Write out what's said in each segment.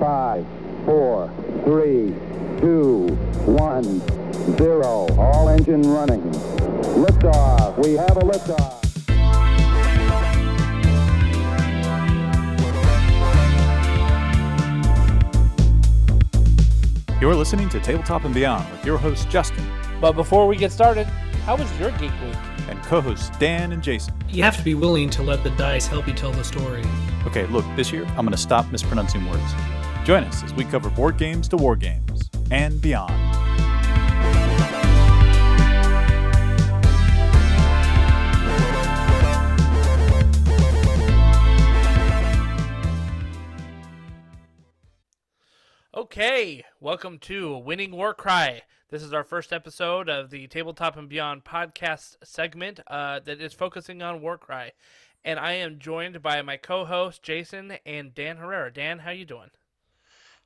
Five, four, three, two, one, zero. All engine running. Liftoff. We have a liftoff. You're listening to Tabletop and Beyond with your host Justin But before we get started, how was your geek week? and co-hosts Dan and Jason. You have to be willing to let the dice help you tell the story. Okay, look, this year I'm going to stop mispronouncing words. Join us as we cover board games to war games and beyond. Okay, welcome to Winning Warcry. This is our first episode of the Tabletop and Beyond podcast segment uh, that is focusing on Warcry, and I am joined by my co-host Jason and Dan Herrera. Dan, how you doing?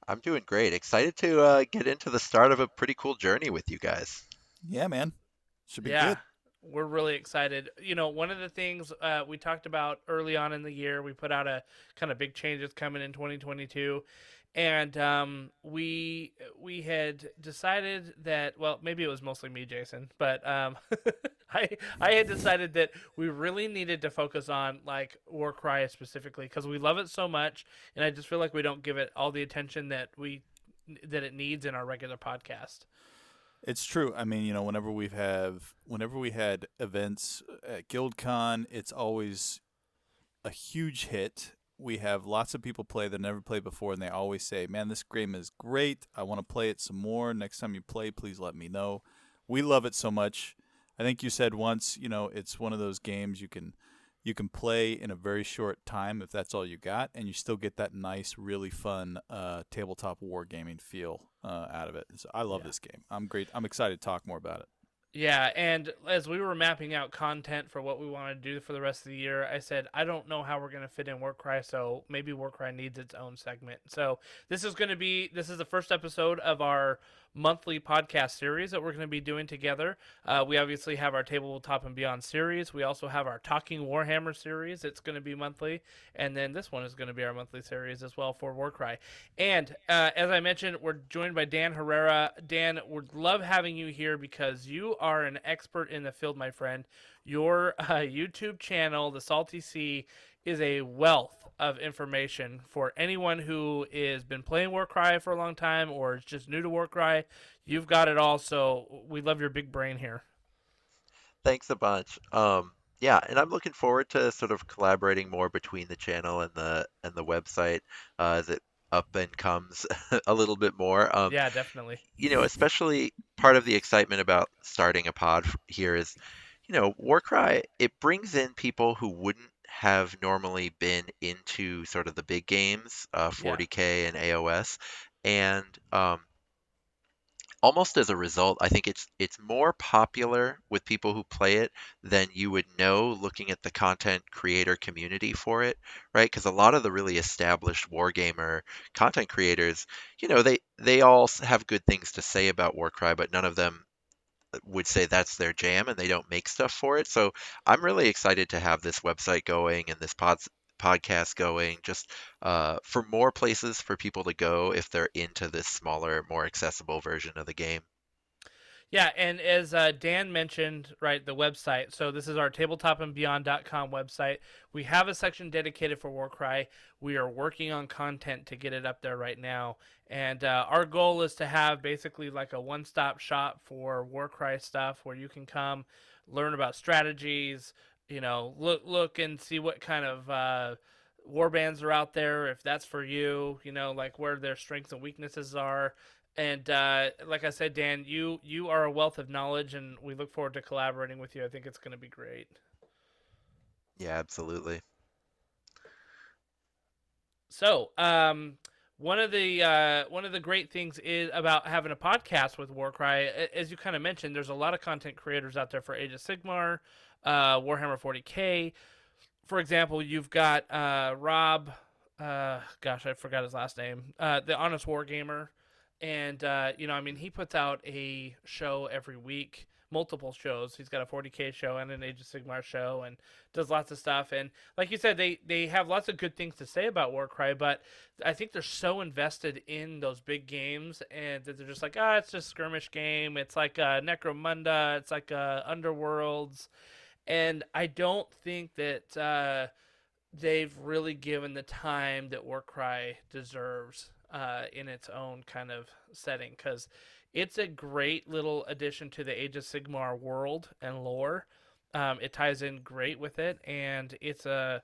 I'm doing great. Excited to uh, get into the start of a pretty cool journey with you guys. Yeah, man. Should be yeah, good. we're really excited. You know, one of the things uh, we talked about early on in the year, we put out a kind of big changes coming in 2022, and um, we we had decided that well, maybe it was mostly me, Jason, but um, I I had decided that we really needed to focus on like Warcry specifically because we love it so much, and I just feel like we don't give it all the attention that we that it needs in our regular podcast. It's true. I mean, you know, whenever we've have whenever we had events at GuildCon, it's always a huge hit. We have lots of people play that never played before, and they always say, "Man, this game is great. I want to play it some more. Next time you play, please let me know." We love it so much. I think you said once, you know, it's one of those games you can you can play in a very short time if that's all you got, and you still get that nice, really fun uh, tabletop wargaming feel uh, out of it. So I love Yeah. this game. I'm great. I'm excited to talk more about it. Yeah, and as we were mapping out content for what we wanted to do for the rest of the year, I said I don't know how we're going to fit in Warcry, so maybe Warcry needs its own segment. So this is going to be this is the first episode of our monthly podcast series that we're going to be doing together. Uh, we obviously have our Tabletop and Beyond series. We also have our Talking Warhammer series. It's going to be monthly, and then this one is going to be our monthly series as well for Warcry. And uh, as I mentioned, we're joined by Dan Herrera. Dan, would love having you here because you are an expert in the field, my friend. Your uh, YouTube channel, The Salty Sea, is a wealth of information for anyone who has been playing Warcry for a long time or is just new to Warcry. You've got it all, so we love your big brain here. Thanks a bunch. Um, yeah, and I'm looking forward to sort of collaborating more between the channel and the and the website uh, as it up and comes a little bit more. Um, yeah, definitely. you know, especially part of the excitement about starting a pod here is, you know, Warcry, it brings in people who wouldn't have normally been into sort of the big games, uh, 40K and AOS. And um, almost as a result, I think it's it's more popular with people who play it than you would know looking at the content creator community for it, right? Because a lot of the really established wargamer content creators, you know, they they all have good things to say about Warcry, but none of them would say that's their jam and they don't make stuff for it. So I'm really excited to have this website going and this pod podcast going just uh, for more places for people to go if they're into this smaller, more accessible version of the game. Yeah, and as uh, Dan mentioned, right, the website. So this is our tabletopandbeyond.com website. We have a section dedicated for Warcry. We are working on content to get it up there right now, and uh, our goal is to have basically like a one-stop shop for Warcry stuff, where you can come learn about strategies. You know, look look and see what kind of uh, war bands are out there. If that's for you, you know, like where their strengths and weaknesses are and uh, like I said, Dan, you you are a wealth of knowledge, and we look forward to collaborating with you. I think it's going to be great. Yeah, absolutely. So, um, one of the uh, one of the great things is about having a podcast with Warcry, as you kind of mentioned. There's a lot of content creators out there for Age of Sigmar, uh, Warhammer 40k. For example, you've got uh, Rob. Uh, gosh, I forgot his last name. Uh, the Honest Wargamer, and uh, you know, I mean, he puts out a show every week. multiple shows. He's got a 40k show and an Age of Sigmar show, and does lots of stuff. And like you said, they they have lots of good things to say about Warcry, but I think they're so invested in those big games, and that they're just like, ah, it's just a skirmish game. It's like a Necromunda. It's like a Underworlds, and I don't think that. Uh, they've really given the time that Warcry deserves uh, in its own kind of setting because it's a great little addition to the Age of Sigmar world and lore. Um, it ties in great with it, and it's a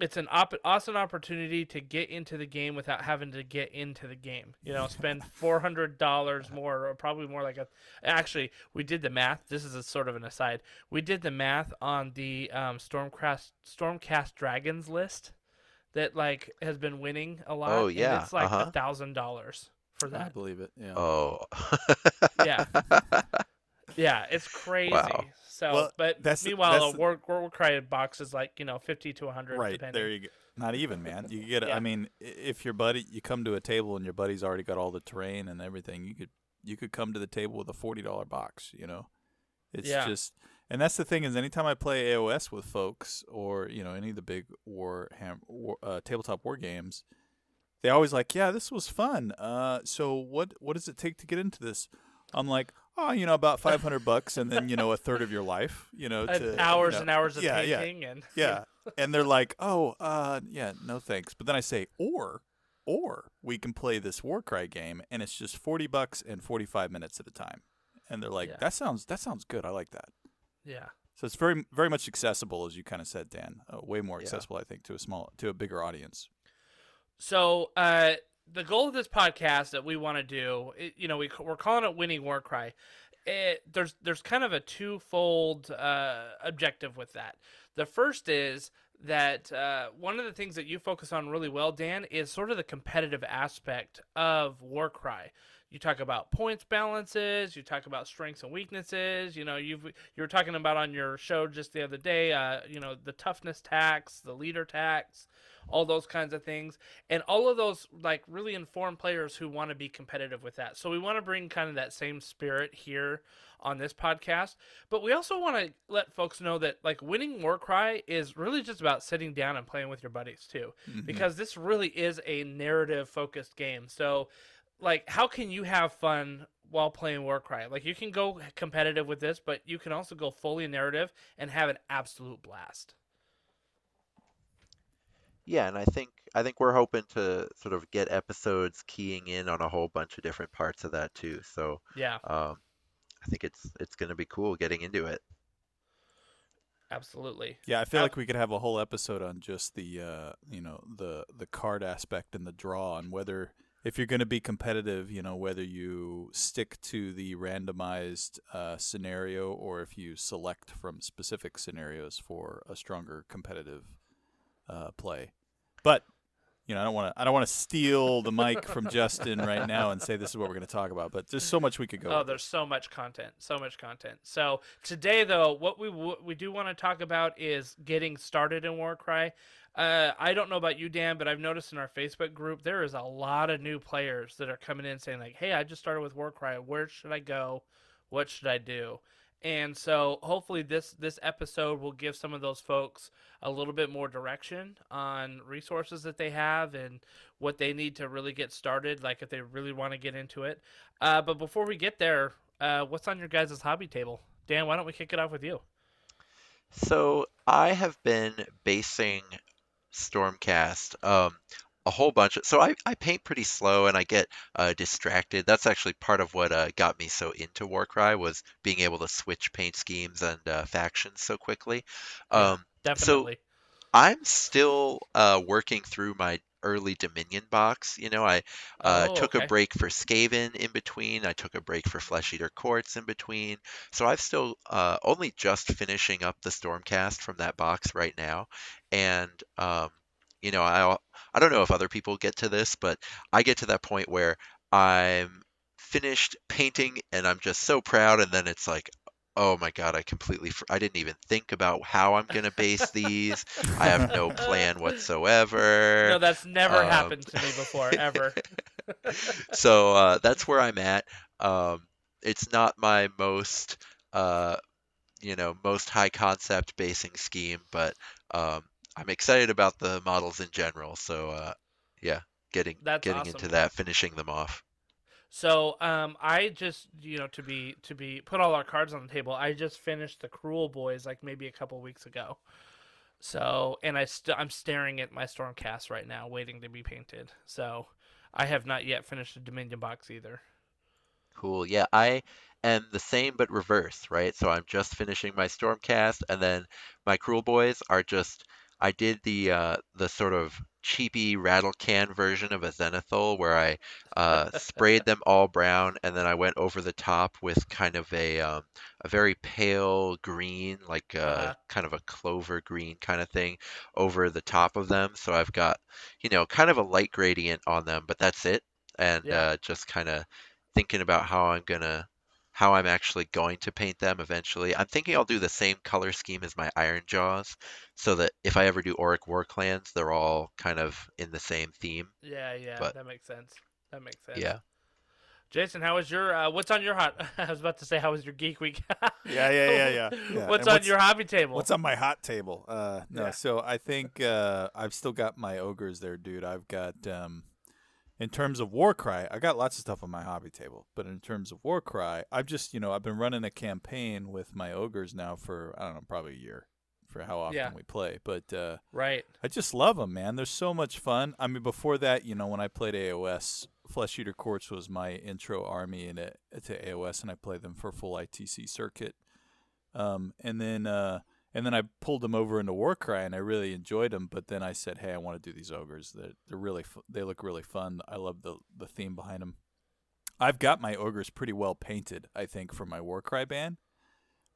it's an op- awesome opportunity to get into the game without having to get into the game. You know, spend four hundred dollars more, or probably more like a. Actually, we did the math. This is a sort of an aside. We did the math on the um, Stormcast Stormcast Dragons list that like has been winning a lot. Oh, and yeah, it's like a uh-huh. thousand dollars for that. I that. believe it. Yeah. Oh. Yeah. Yeah, it's crazy. Wow. So, Well, but that's the- meanwhile, that's a the- War Warcry box is like you know fifty to hundred. right depending. there you go. Not even, man. You get. Yeah. I mean, if your buddy, you come to a table and your buddy's already got all the terrain and everything, you could you could come to the table with a forty dollar box. You know, it's Yeah. just. And that's the thing is, anytime I play AOS with folks, or you know, any of the big war, ham, war uh, tabletop war games, they always like, yeah, this was fun. Uh, so what what does it take to get into this? I'm like, oh, you know, about five hundred bucks, and then you know, a third of your life, you know, to you hours know- and hours of yeah, yeah. and yeah. And they're like, "Oh, uh yeah, no thanks." But then I say, "Or or we can play this Warcry game and it's just 40 bucks and 45 minutes at a time." And they're like, Yeah. "That sounds that sounds good. I like that." Yeah. So it's very very much accessible as you kind of said, Dan. Uh, way more Yeah. accessible I think to a small to a bigger audience. So uh, the goal of this podcast that we want to do, it, you know, we we're calling it winning Warcry. It, there's there's kind of a twofold uh, objective with that. The first is that uh, one of the things that you focus on really well, Dan, is sort of the competitive aspect of Warcry. You talk about points balances. You talk about strengths and weaknesses. You know, you've you were talking about on your show just the other day. Uh, you know, the toughness tax, the leader tax, all those kinds of things, and all of those like really informed players who want to be competitive with that. So we want to bring kind of that same spirit here on this podcast, but we also want to let folks know that like winning Warcry is really just about sitting down and playing with your buddies too, because this really is a narrative focused game. So like how can you have fun while playing Warcry? Like you can go competitive with this, but you can also go fully narrative and have an absolute blast. Yeah, and I think I think we're hoping to sort of get episodes keying in on a whole bunch of different parts of that too. So Yeah, um, I think it's it's going to be cool getting into it. absolutely. Yeah, I feel Uh, like we could have a whole episode on just the uh, you know, the the card aspect and the draw and whether if you're going to be competitive, you know, whether you stick to the randomized uh, scenario or if you select from specific scenarios for a stronger competitive uh, play. But you know, I don't want to I don't want to steal the mic from Justin right now and say this is what we're going to talk about. But there's so much we could go. Oh, over. there's so much content, so much content. So today, though, what we w- we do want to talk about is getting started in Warcry. Uh, I don't know about you, Dan, but I've noticed in our Facebook group there is a lot of new players that are coming in saying like, "Hey, I just started with Warcry. Where should I go? What should I do?" And so hopefully this this episode will give some of those folks a little bit more direction on resources that they have and what they need to really get started, like if they really want to get into it. Uh, but before we get there, uh, what's on your guys' hobby table? Dan, why don't we kick it off with you? So I have been basing Stormcast um, a whole bunch. Of, so I, I paint pretty slow and I get uh, distracted. That's actually part of what uh, got me so into Warcry was being able to switch paint schemes and uh, factions so quickly. Yeah. Um, Definitely. I'm still uh, working through my early Dominion box. You know, I uh, Oh, took okay. a break for Skaven in between. I took a break for Flesh Eater Courts in between. So I've still uh, only just finishing up the Stormcast from that box right now. And, um, you know, I, I don't know if other people get to this, but I get to that point where I'm finished painting and I'm just so proud. And then it's like, oh my God, I completely, I didn't even think about how I'm going to base these. I have no plan whatsoever. no, that's never um, happened to me before, ever. so uh, that's where I'm at. Um, it's not my most uh, you know, most high concept basing scheme, but um, I'm excited about the models in general. So uh, yeah, getting That's getting awesome. into that, finishing them off. So um, I just you know to be to be put all our cards on the table. I just finished the Cruel Boys like maybe a couple weeks ago. So and I st- I'm staring at my Stormcast right now, waiting to be painted. So I have not yet finished the Dominion box either. Cool. Yeah, I am the same but reverse, right? So I'm just finishing my Stormcast, and then my Cruel Boys are just I did the uh, the sort of cheapy rattle can version of a Zenithal where I uh, sprayed them all brown, and then I went over the top with kind of a um, a very pale green, like uh, Uh-huh. kind of a clover green kind of thing, over the top of them. So I've got you know kind of a light gradient on them, but that's it. And Yeah. uh, just kind of thinking about how I'm gonna how I'm actually going to paint them eventually. I'm thinking I'll do the same color scheme as my Ironjawz, so that if I ever do Orruk War Clans, they're all kind of in the same theme. Yeah, yeah, But- that makes sense. That makes sense. Yeah. Jason, how was your uh, what's on your hot? I was about to say how was your geek week? Yeah, yeah, yeah, yeah. yeah. What's And on your hobby table? What's on my hot table? Uh, no, Yeah. so I think uh, I've still got my ogres there, dude. I've got, um, in terms of Warcry, I got lots of stuff on my hobby table. But in terms of Warcry, I've just, you know, I've been running a campaign with my ogres now for I don't know, probably a year, for how often Yeah. we play. But uh, right. I just love them, man. They're so much fun. I mean, before that, you know, when I played AOS, Flesh Eater Courts was my intro army in it, to AOS, and I played them for full ITC circuit. Um, and then uh, and then I pulled them over into Warcry, and I really enjoyed them. But then I said, hey, I want to do these ogres. They're, they're really fu- they look really fun. I love the the theme behind them. I've got my ogres pretty well painted, I think, for my Warcry ban.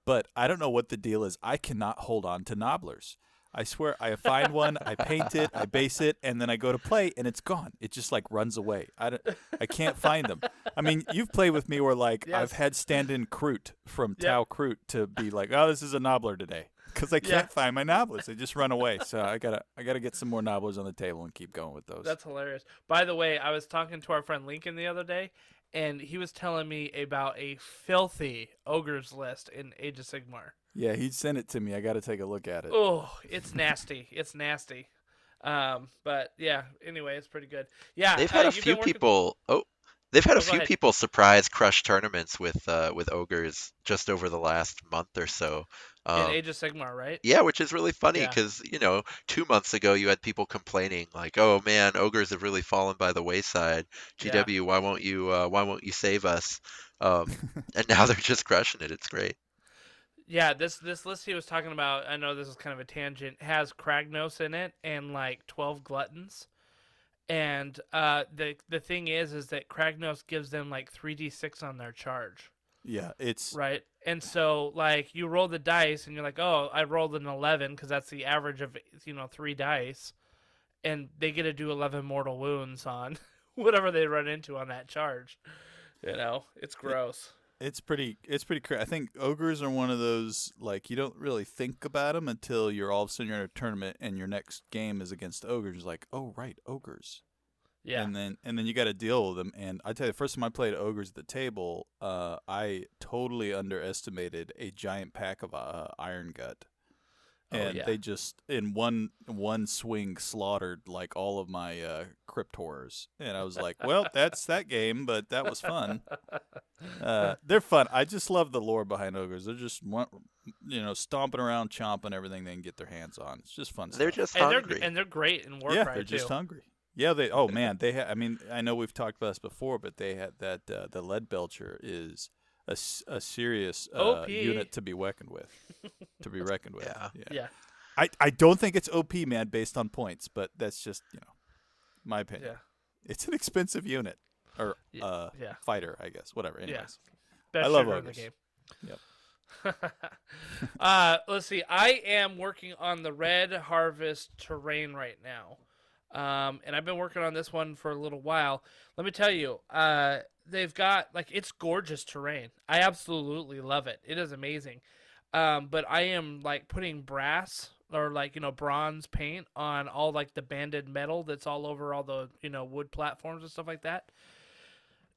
But I don't know what the deal is. I cannot hold on to nobblers. I swear, I find one, I paint it, I base it, and then I go to play, and it's gone. It just like runs away. I, don't, I can't find them. I mean, you've played with me where like Yes. I've had stand-in Kroot from Yep. Tau Kroot to be like, oh, this is a nobbler today, because I can't Yeah. find my nobblers. They just run away. So I gotta, I gotta get some more nobblers on the table and keep going with those. That's hilarious. By the way, I was talking to our friend Lincoln the other day, and he was telling me about a filthy ogres list in Age of Sigmar. yeah, he sent it to me. I got to take a look at it. Oh, it's nasty. it's nasty. Um, but yeah. Anyway, it's pretty good. Yeah, They've uh, had a few been working- people. Oh, they've had Oh, a few ahead. people surprise crush tournaments with uh, with ogres just over the last month or so. in Um, Age of Sigmar, right? Yeah, which is really funny Yeah. because, you know, two months ago you had people complaining like, "Oh man, ogres have really fallen by the wayside. Yeah. GW, why won't you uh, why won't you save us?" Um, and now they're just crushing it. It's great. Yeah, this this list he was talking about, I know this is kind of a tangent, has Kragnos in it and like 12 gluttons. And uh the the thing is is that Kragnos gives them like 3d6 on their charge, Yeah, it's right? And so like you roll the dice and you're like, "Oh, I rolled an 11 cuz that's the average of, you know, 3 dice." And they get to do 11 mortal wounds on whatever they run into on that charge. You know, it's gross. It's pretty. It's pretty. Cra- I think ogres are one of those like you don't really think about them until you're all of a sudden you're in a tournament and your next game is against ogres. It's like, oh right, ogres. Yeah. And then and then you got to deal with them. And I tell you, the first time I played ogres at the table, uh, I totally underestimated a giant pack of uh, iron gut. Oh, And yeah. they just in one one swing slaughtered like all of my uh, crypt horrors, and I was like, "Well, that's that game, but that was fun." Uh, they're fun. I just love the lore behind ogres. They're just one- you know stomping around, chomping everything they can get their hands on. It's just fun. They're stuff. just and hungry. they're and they're great in Warcry yeah, they're too. just hungry. Yeah, they. Oh man, they. Ha- I mean, I know we've talked about this before, but they had that. Uh, the lead belcher is a, s- a serious uh, unit to be reckoned with. to be reckoned with. Yeah. Yeah. I, I don't think it's OP, man, based on points, but that's just you know my opinion. Yeah. It's an expensive unit or Yeah, uh, yeah. fighter, I guess. Whatever. Anyways. Best I love shooter in the game. Yep. uh, let's see. I am working on the Red Harvest terrain right now, um, and I've been working on this one for a little while. Let me tell you, uh, they've got like it's gorgeous terrain. I absolutely love it. It is amazing. Um, but I am like putting brass or like you know bronze paint on all like the banded metal that's all over all the you know wood platforms and stuff like that.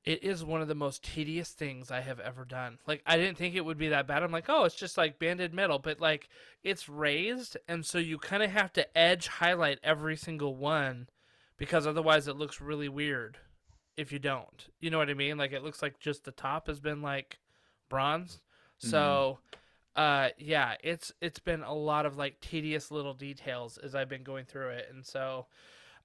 it is one of the most tedious things I have ever done. Like I didn't think it would be that bad. I'm like, oh, it's just like banded metal, but like it's raised, and so you kind of have to edge highlight every single one, because otherwise it looks really weird if you don't. You know what I mean? Like it looks like just the top has been like bronze. So, uh, yeah, it's it's been a lot of like tedious little details as I've been going through it, and so.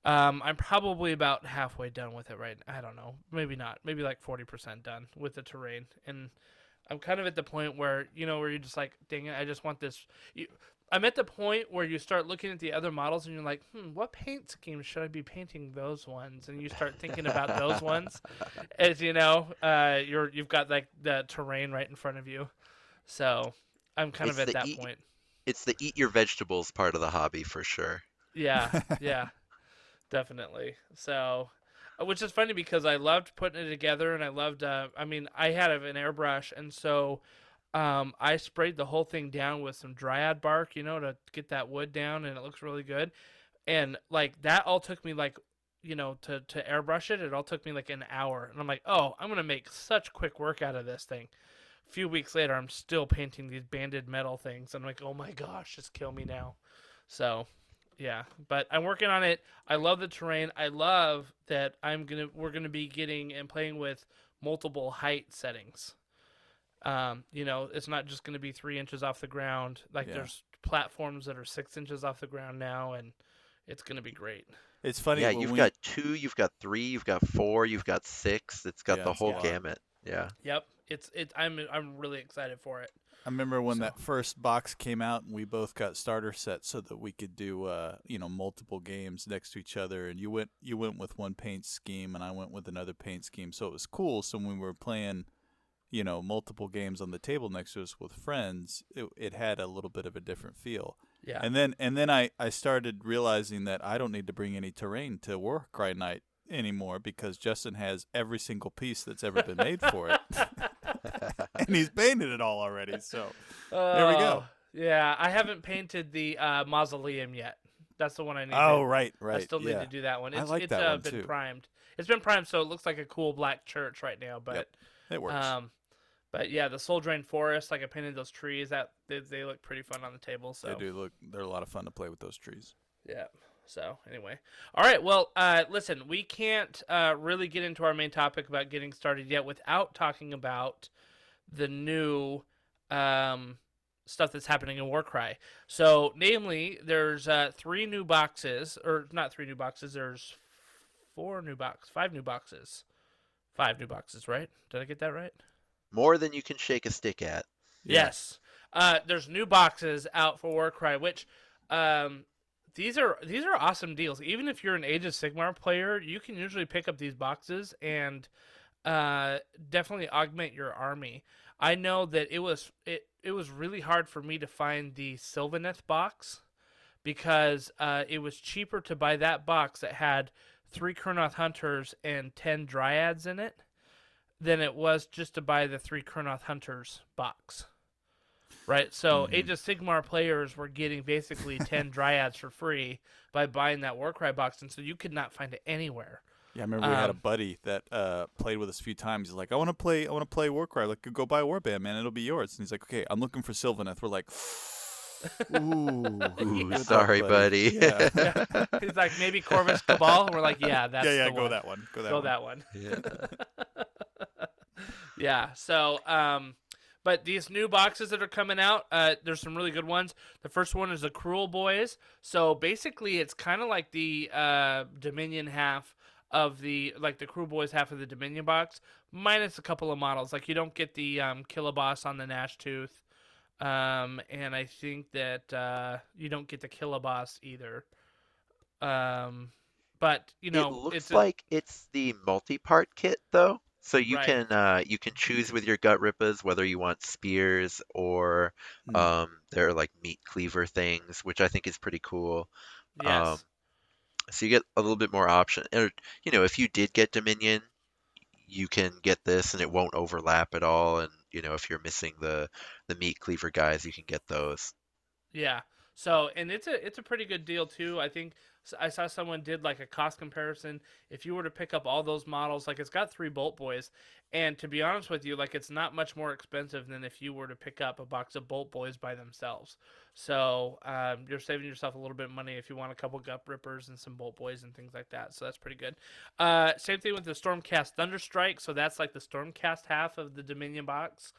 Um, I'm probably about halfway done with it right now. I don't know. Maybe not. Maybe like 40% done with the terrain. And I'm kind of at the point where, you know, where you're just like, dang it, I just want this. You, I'm at the point where you start looking at the other models and you're like, hmm, what paint scheme should I be painting those ones? And you start thinking about those ones as you know, uh, you're you've got like the terrain right in front of you. So I'm kind It's of at that e- point. It's the eat your vegetables part of the hobby for sure. Yeah, yeah, definitely. So, uh, which is funny because I loved putting it together, and I loved. Uh, I mean, I had an airbrush, and so um, I sprayed the whole thing down with some dryad bark, you know, to get that wood down, and it looks really good. And like that all took me like, you know, to to airbrush it. It all took me like an hour, and I'm like, oh, I'm gonna make such quick work out of this thing. A few weeks later, I'm still painting these banded metal things. I'm like, oh my gosh, just kill me now. So yeah, but I'm working on it. I love the terrain. I love that I'm gonna we're gonna be getting and playing with multiple height settings. Um, you know, it's not just gonna be three inches off the ground. Like Yeah. there's platforms that are six inches off the ground now, and it's gonna be great. It's funny. Yeah, you've we- got two, you've got three, you've got four, you've got six. It's got Yeah, the whole lot. gamut. Yeah. Yep, it's it. I'm I'm really excited for it. I remember when So- that first box came out, and we both got starter sets so that we could do, uh, you know, multiple games next to each other. And you went, you went with one paint scheme, and I went with another paint scheme. So it was cool. So when we were playing, you know, multiple games on the table next to us with friends, it, it had a little bit of a different feel. Yeah, And then, and then I, I started realizing that I don't need to bring any terrain to Warcry Night anymore because Justin has every single piece that's ever been made for it, and he's painted it all already. So. There we go. Oh, Yeah, I haven't painted the uh, mausoleum yet. That's the one I need. Oh, to, right, right. I still need yeah. to do that one. I It's, like it's that uh, one, been too. primed. It's been primed, so it looks like a cool black church right now. But It works. um, but yeah, the Soul Drain Forest, like I painted those trees. That they, they look pretty fun on the table. So They do look. They're a lot of fun to play with those trees. yeah. So anyway, all right. Well, uh, listen, we can't uh, really get into our main topic about getting started yet without talking about the new um, stuff that's happening in Warcry. So, namely, there's uh, three new boxes, or not three new boxes. There's four new boxes, five new boxes, five new boxes. Right? Did I get that right? More than you can shake a stick at. Yeah. Yes. Uh, there's new boxes out for Warcry, which um, these are these are awesome deals. Even if you're an Age of Sigmar player, you can usually pick up these boxes and uh, definitely augment your army. I know that it was it it was really hard for me to find the Sylvaneth box because uh, it was cheaper to buy that box that had three Kurnoth Hunters and ten Dryads in it than it was just to buy the three Kurnoth Hunters box. Right? So Mhm. Age of Sigmar players were getting basically 10 Dryads for free by buying that Warcry box, and so you could not find it anywhere. Yeah, I remember we had a Um, buddy that uh, played with us a few times. He's like, "I want to play. I want to play Warcry. Like, go buy Warband, man. It'll be yours." And he's like, "Okay, I'm looking for Sylvaneth." We're like, "Ooh, Ooh, good luck, sorry, buddy. Yeah, Yeah. He's like, maybe Corvus Cabal? We're like, yeah, that's yeah, yeah. the Go one. that one. Go that Go one. that one. Yeah. Yeah. So, um, but these new boxes that are coming out, uh, there's some really good ones. The first one is the Cruel Boys. So basically, it's kind of like the uh, Dominion half of the like the Cruel Boys half of the Dominion box, minus a couple of models. Like you don't get the um, Killaboss on the Gnash Tooth, um, and I think that uh, you don't get the Killaboss either. Um, but you know, it looks it's a- like it's the multi-part kit though. So you Right. can uh, you can choose with your gut rippas whether you want spears or Hmm. um, they're like meat cleaver things, which I think is pretty cool. yes. um, So you get a little bit more option. Or, you know, if you did get Dominion, you can get this and it won't overlap at all. And you know, if you're missing the the meat cleaver guys, you can get those. Yeah. So, and it's a it's a pretty good deal too. I think I saw someone did like a cost comparison. If you were to pick up all those models, like it's got three Bolt Boys, and to be honest with you, like it's not much more expensive than if you were to pick up a box of Bolt Boys by themselves. So um, you're saving yourself a little bit of money if you want a couple Gut Rippers and some Bolt Boys and things like that. So that's pretty good. Uh, same thing with the Stormcast Thunderstrike. So that's like the Stormcast half of the Dominion box.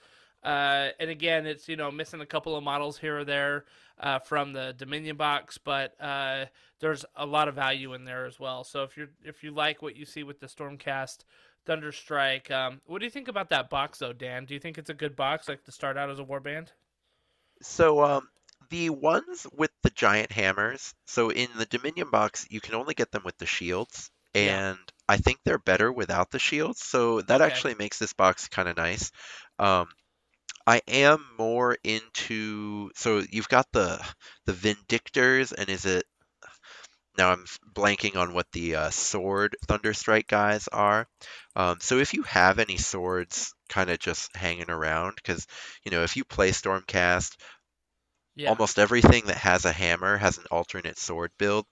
Uh, and again, it's you know missing a couple of models here or there uh, from the Dominion box, but uh, there's a lot of value in there as well. So if you if you like what you see with the Stormcast Thunderstrike, um, what do you think about that box though, Dan? Do you think it's a good box, like to start out as a warband? So um, the ones with the giant hammers, so in the Dominion box, you can only get them with the shields, Yeah. and I think they're better without the shields. So that Okay. actually makes this box kind of nice. Um, I am more into so you've got the the Vindictors, and is it now I'm blanking on what the uh, sword Thunderstrike guys are. Um, so if you have any swords kind of just hanging around, because you know if you play Stormcast, Yeah. almost everything that has a hammer has an alternate sword build.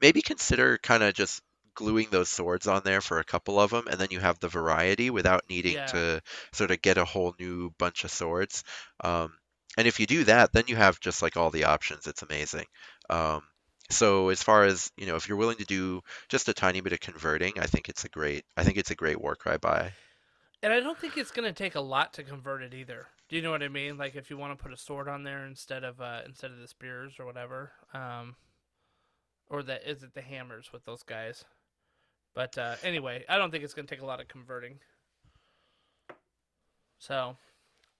Maybe consider kind of just gluing those swords on there for a couple of them, and then you have the variety without needing Yeah. to sort of get a whole new bunch of swords. Um, and if you do that, then you have just like all the options. It's amazing. Um, so as far as you know, if you're willing to do just a tiny bit of converting, I think it's a great. I think it's a great Warcry buy. And I don't think it's gonna take a lot to convert it either. Do you know what I mean? Like if you want to put a sword on there instead of uh, instead of the spears or whatever, um, or that is it the hammers with those guys? But uh, anyway, I don't think it's gonna take a lot of converting. So,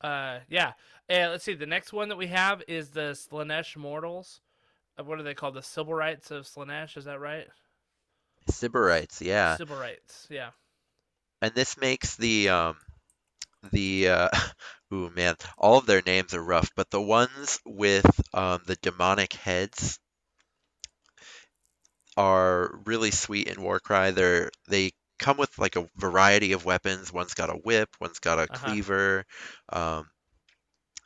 uh, yeah. And let's see. The next one that we have is the Slaanesh Mortals. Uh, what are they called? The Sybarites of Slaanesh. Is that right? Sybarites, yeah. Sybarites. Yeah. and this makes the um the uh ooh man all of their names are rough but the ones with um the demonic heads are really sweet in Warcry. They're they come with like a variety of weapons. One's got a whip one's got a Uh-huh. cleaver um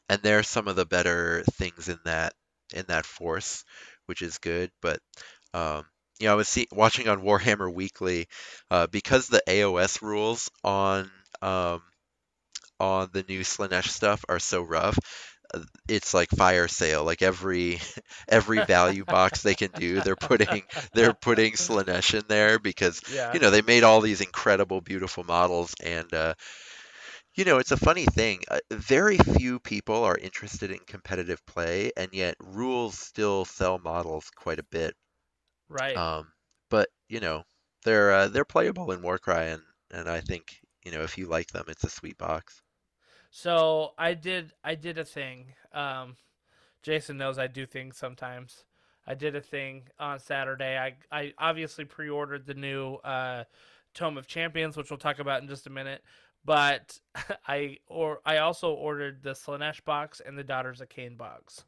and they're some of the better things in that in that force which is good. But um you know I was see, watching on Warhammer Weekly uh, because the AOS rules on um, on the new Slanesh stuff are so rough, it's like fire sale. Like every every value box they can do, they're putting they're putting Slaanesh in there because Yeah. you know they made all these incredible, beautiful models, and uh, you know it's a funny thing. Uh, very few people are interested in competitive play, and yet rules still sell models quite a bit. right. Um, but you know, they're uh, they're playable in Warcry, and and I think you know if you like them, it's a sweet box. So I did I did a thing. Um, Jason knows I do things sometimes. I did a thing on Saturday. I I obviously pre-ordered the new uh, Tome of Champions, which we'll talk about in just a minute. But I or I also ordered the Slaanesh box and the Daughters of Khaine box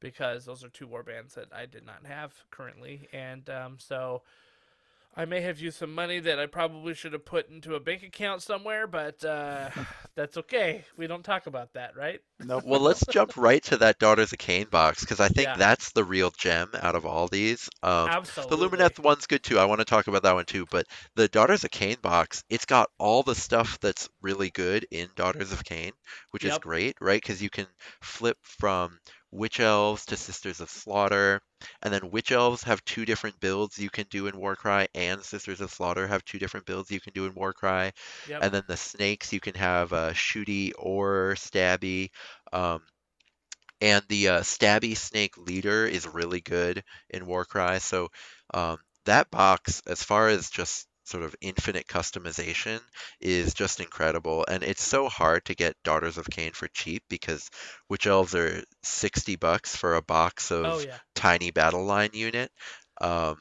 because those are two war bands that I did not have currently, and um, so I may have used some money that I probably should have put into a bank account somewhere, but uh, that's okay. We don't talk about that, right? Nope. Well, let's jump right to that Daughters of Khaine box because I think Yeah. that's the real gem out of all these. Um, the Absolutely. Lumineth one's good too. I want to talk about that one too. But the Daughters of Khaine box, it's got all the stuff that's really good in Daughters of Khaine, which is great, right? Because you can flip from Witch Elves to Sisters of Slaughter, and then Witch Elves have two different builds you can do in Warcry, and Sisters of Slaughter have two different builds you can do in Warcry. Yep. And then the snakes, you can have uh, shooty or stabby. Um, and the uh, stabby snake leader is really good in Warcry. So um, that box, as far as just sort of infinite customization, is just incredible. And it's so hard to get Daughters of Khaine for cheap because Witch Elves are 60 bucks for a box of oh yeah. tiny battle line unit. Um,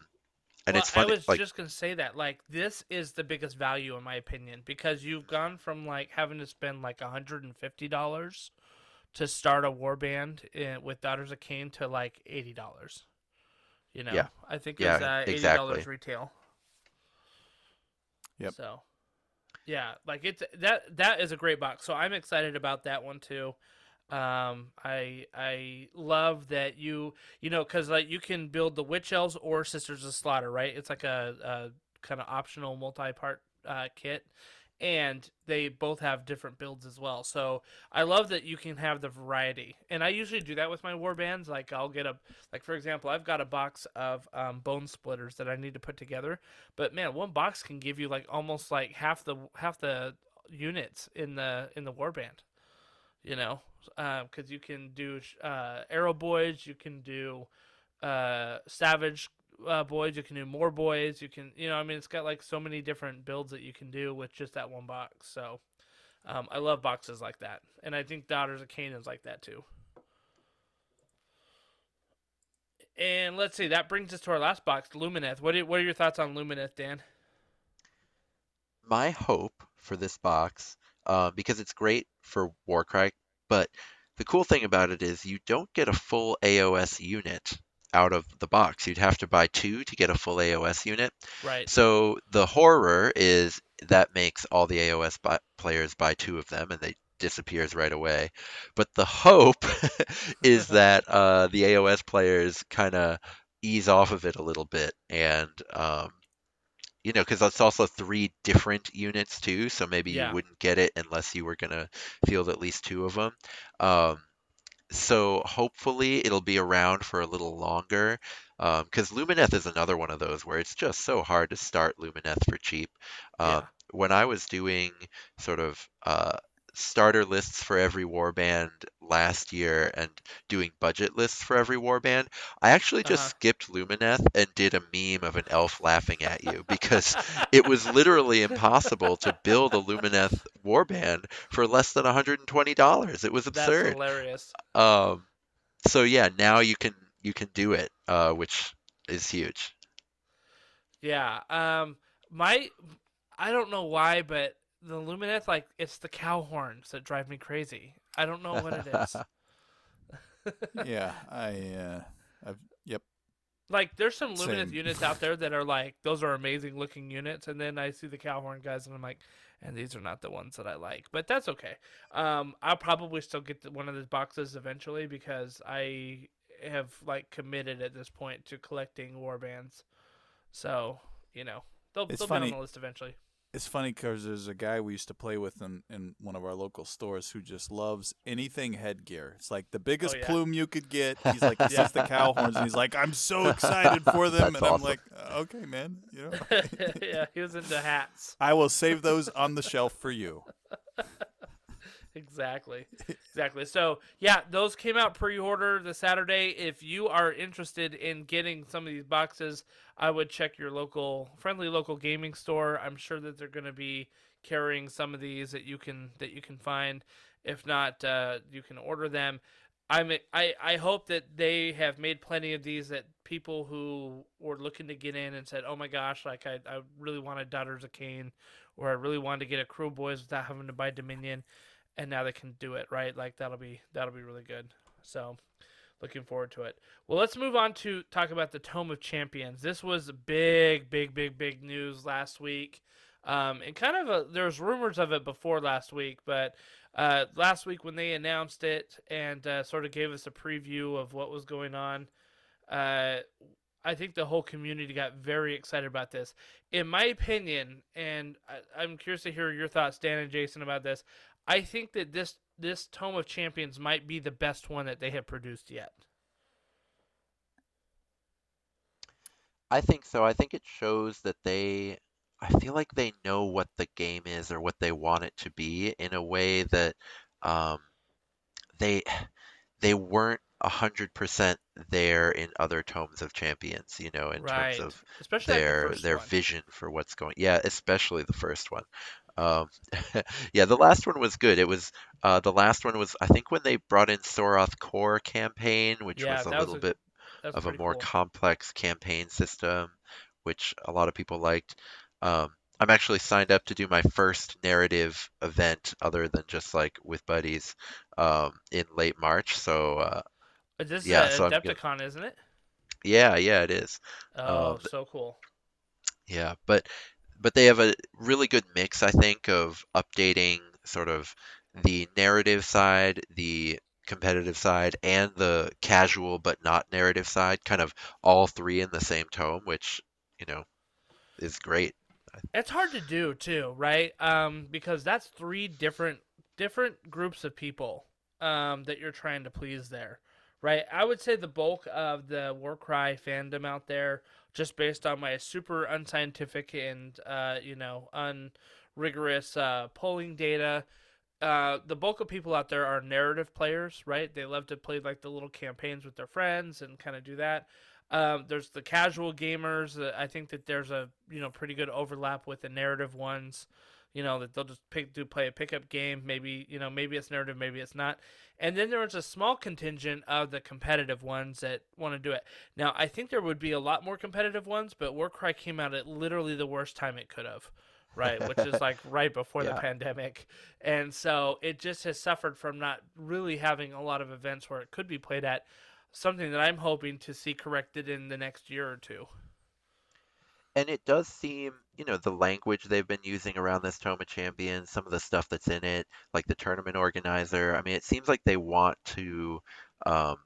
and well, it's funny, I was like just gonna say that. Like, this is the biggest value in my opinion because you've gone from like having to spend like hundred and fifty dollars to start a warband in, with Daughters of Khaine to like eighty dollars. You know, Yeah. I think Yeah, it's uh, eighty dollars exactly. retail. Yep. So, yeah, like it's that that is a great box. So I'm excited about that one too. Um, I I love that you you know because like you can build the witch elves or sisters of slaughter, right? It's like a, a kind of optional multi-part uh, kit, and they both have different builds as well. So I love that you can have the variety. And I usually do that with my war bands. Like I'll get a like for example, I've got a box of um, bone splitters that I need to put together. But man, one box can give you like almost like half the half the units in the in the war band. You know, because uh, you can do uh, arrow boys, you can do uh, savage uh, boys, you can do more boys, you can, you know, I mean, it's got like so many different builds that you can do with just that one box. So um, I love boxes like that, and I think Daughters of is like that too. And let's see, that brings us to our last box, Lumineth. What are, what are your thoughts on Lumineth, Dan? My hope for this box, uh, because it's great for Warcry, but the cool thing about it is you don't get a full AOS unit out of the box. You'd have to buy two to get a full AOS unit. Right. So the horror is that makes all the AOS buy- players buy two of them and they disappears right away. But the hope is that uh, the AOS players kind of ease off of it a little bit and um, you know, because that's also three different units too, so maybe Yeah. you wouldn't get it unless you were gonna field at least two of them. Um, so hopefully it'll be around for a little longer, because Lumineth is another one of those where it's just so hard to start Lumineth for cheap. Um, Yeah. When I was doing sort of uh, starter lists for every warband last year and doing budget lists for every warband, I actually just Uh-huh. skipped Lumineth and did a meme of an elf laughing at you because it was literally impossible to build a Lumineth warband for less than $120. It was absurd. That's hilarious. Um, so yeah, now you can you can do it, uh, which is huge. Yeah. Um. My, I don't know why, but the Lumineth, like, it's the cow horns that drive me crazy. I don't know what it is. yeah, I uh, I've yep. like, there's some Lumineth Same. units out there that are like, those are amazing looking units, and then I see the cow horn guys, and I'm like, and these are not the ones that I like, but that's okay. Um, I'll probably still get one of those boxes eventually because I have like committed at this point to collecting war bands. So you know, they'll, It's they'll be on the list eventually. It's funny because there's a guy we used to play with in, in one of our local stores who just loves anything headgear. It's like the biggest Oh, yeah. plume you could get. He's like, he sees the cow horns, and he's like, I'm so excited for them. That's and I'm like, "Uh, okay, man, you know, yeah, he was into hats. I will save those on the shelf for you. Exactly. Exactly. So, yeah, those came out pre-order the Saturday. If you are interested in getting some of these boxes, I would check your local friendly local gaming store. I'm sure that they're going to be carrying some of these that you can that you can find. If not, uh, you can order them. I'm I I hope that they have made plenty of these that people who were looking to get in and said, "Oh my gosh, like I I really wanted Daughters of Khaine, or I really wanted to get a Crew Boys without having to buy Dominion." And now they can do it right like that'll be that'll be really good so looking forward to it well let's move on to talk about the tome of champions this was big big big big news last week um, and kind of a, there was rumors of it before last week but uh, last week when they announced it and uh, sort of gave us a preview of what was going on uh, I think the whole community got very excited about this. In my opinion, and I, I'm curious to hear your thoughts, Dan and Jason, about this. I think that this this Tome of Champions might be the best one that they have produced yet. I think so. I think it shows that they, I feel like they know what the game is or what they want it to be in a way that um, they they weren't a hundred percent there in other tomes of champions. You know, in right. terms of Especially like the their their one. vision for what's going. Yeah, especially the first one. Um, yeah, the last one was good. It was uh, the last one was I think when they brought in Soroth Core campaign, which Yeah, was a that was little a- bit of a more cool. complex campaign system, which a lot of people liked. Um, I'm actually signed up to do my first narrative event other than just like with buddies um, in late March. So uh, This yeah, is so. Adepticon, isn't it? yeah, yeah, it is. Oh, th- so cool. Yeah, but but they have a really good mix, I think, of updating sort of the narrative side, the competitive side and the casual but not narrative side, kind of all three in the same tome, which, you know, is great. It's hard to do too, right? Um, because that's three different different groups of people um, that you're trying to please there, right? I would say the bulk of the Warcry fandom out there, just based on my super unscientific and uh, you know unrigorous uh, polling data, uh, the bulk of people out there are narrative players, right? They love to play like the little campaigns with their friends and kind of do that. Um, there's the casual gamers. Uh, I think that there's a you know pretty good overlap with the narrative ones. You know that they'll just pick do play a pickup game. Maybe you know maybe it's narrative, maybe it's not. And then there was a small contingent of the competitive ones that want to do it. Now I think there would be a lot more competitive ones, but Warcry came out at literally the worst time it could have right? Which is like right before Yeah. the pandemic. And so it just has suffered from not really having a lot of events where it could be played at. Something that I'm hoping to see corrected in the next year or two. And it does seem, you know, the language they've been using around this Tome of Champions, some of the stuff that's in it, like the tournament organizer. I mean, it seems like they want to, um,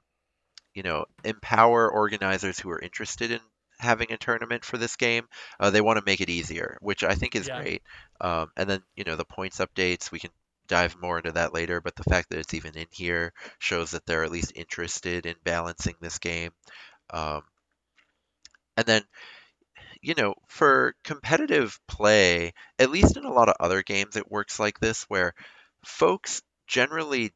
you know, empower organizers who are interested in having a tournament for this game. Uh, they want to make it easier, which I think is Yeah. great. Um, and then, you know, the points updates, we can dive more into that later, but the fact that it's even in here shows that they're at least interested in balancing this game. Um, and then you know, for competitive play, at least in a lot of other games, it works like this where folks generally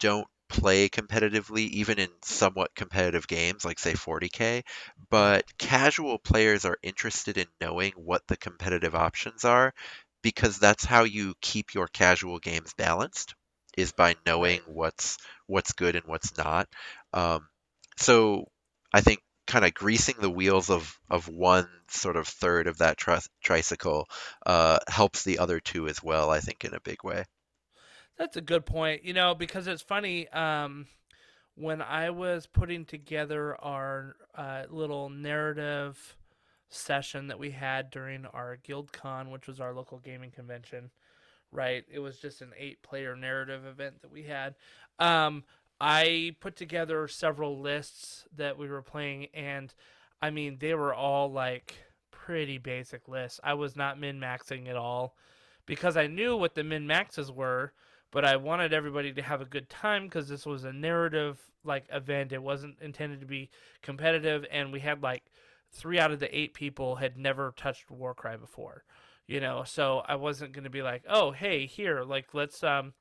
don't play competitively, even in somewhat competitive games, like say 40K, but casual players are interested in knowing what the competitive options are because that's how you keep your casual games balanced is by knowing what's what's good and what's not. Um, so I think kind of greasing the wheels of of one sort of third of that tri- tricycle uh, helps the other two as well. I think in a big way. That's a good point. You know, because it's funny. Um, when I was putting together our uh, little narrative session that we had during our GuildCon, which was our local gaming convention, right? It was just an eight-player narrative event that we had. Um, I put together several lists that we were playing, and I mean, they were all like pretty basic lists. I was not min maxing at all because I knew what the min maxes were, but I wanted everybody to have a good time because this was a narrative like event. It wasn't intended to be competitive, and we had like three out of the eight people had never touched Warcry before, you know. So I wasn't gonna be like, oh hey, here, like let's um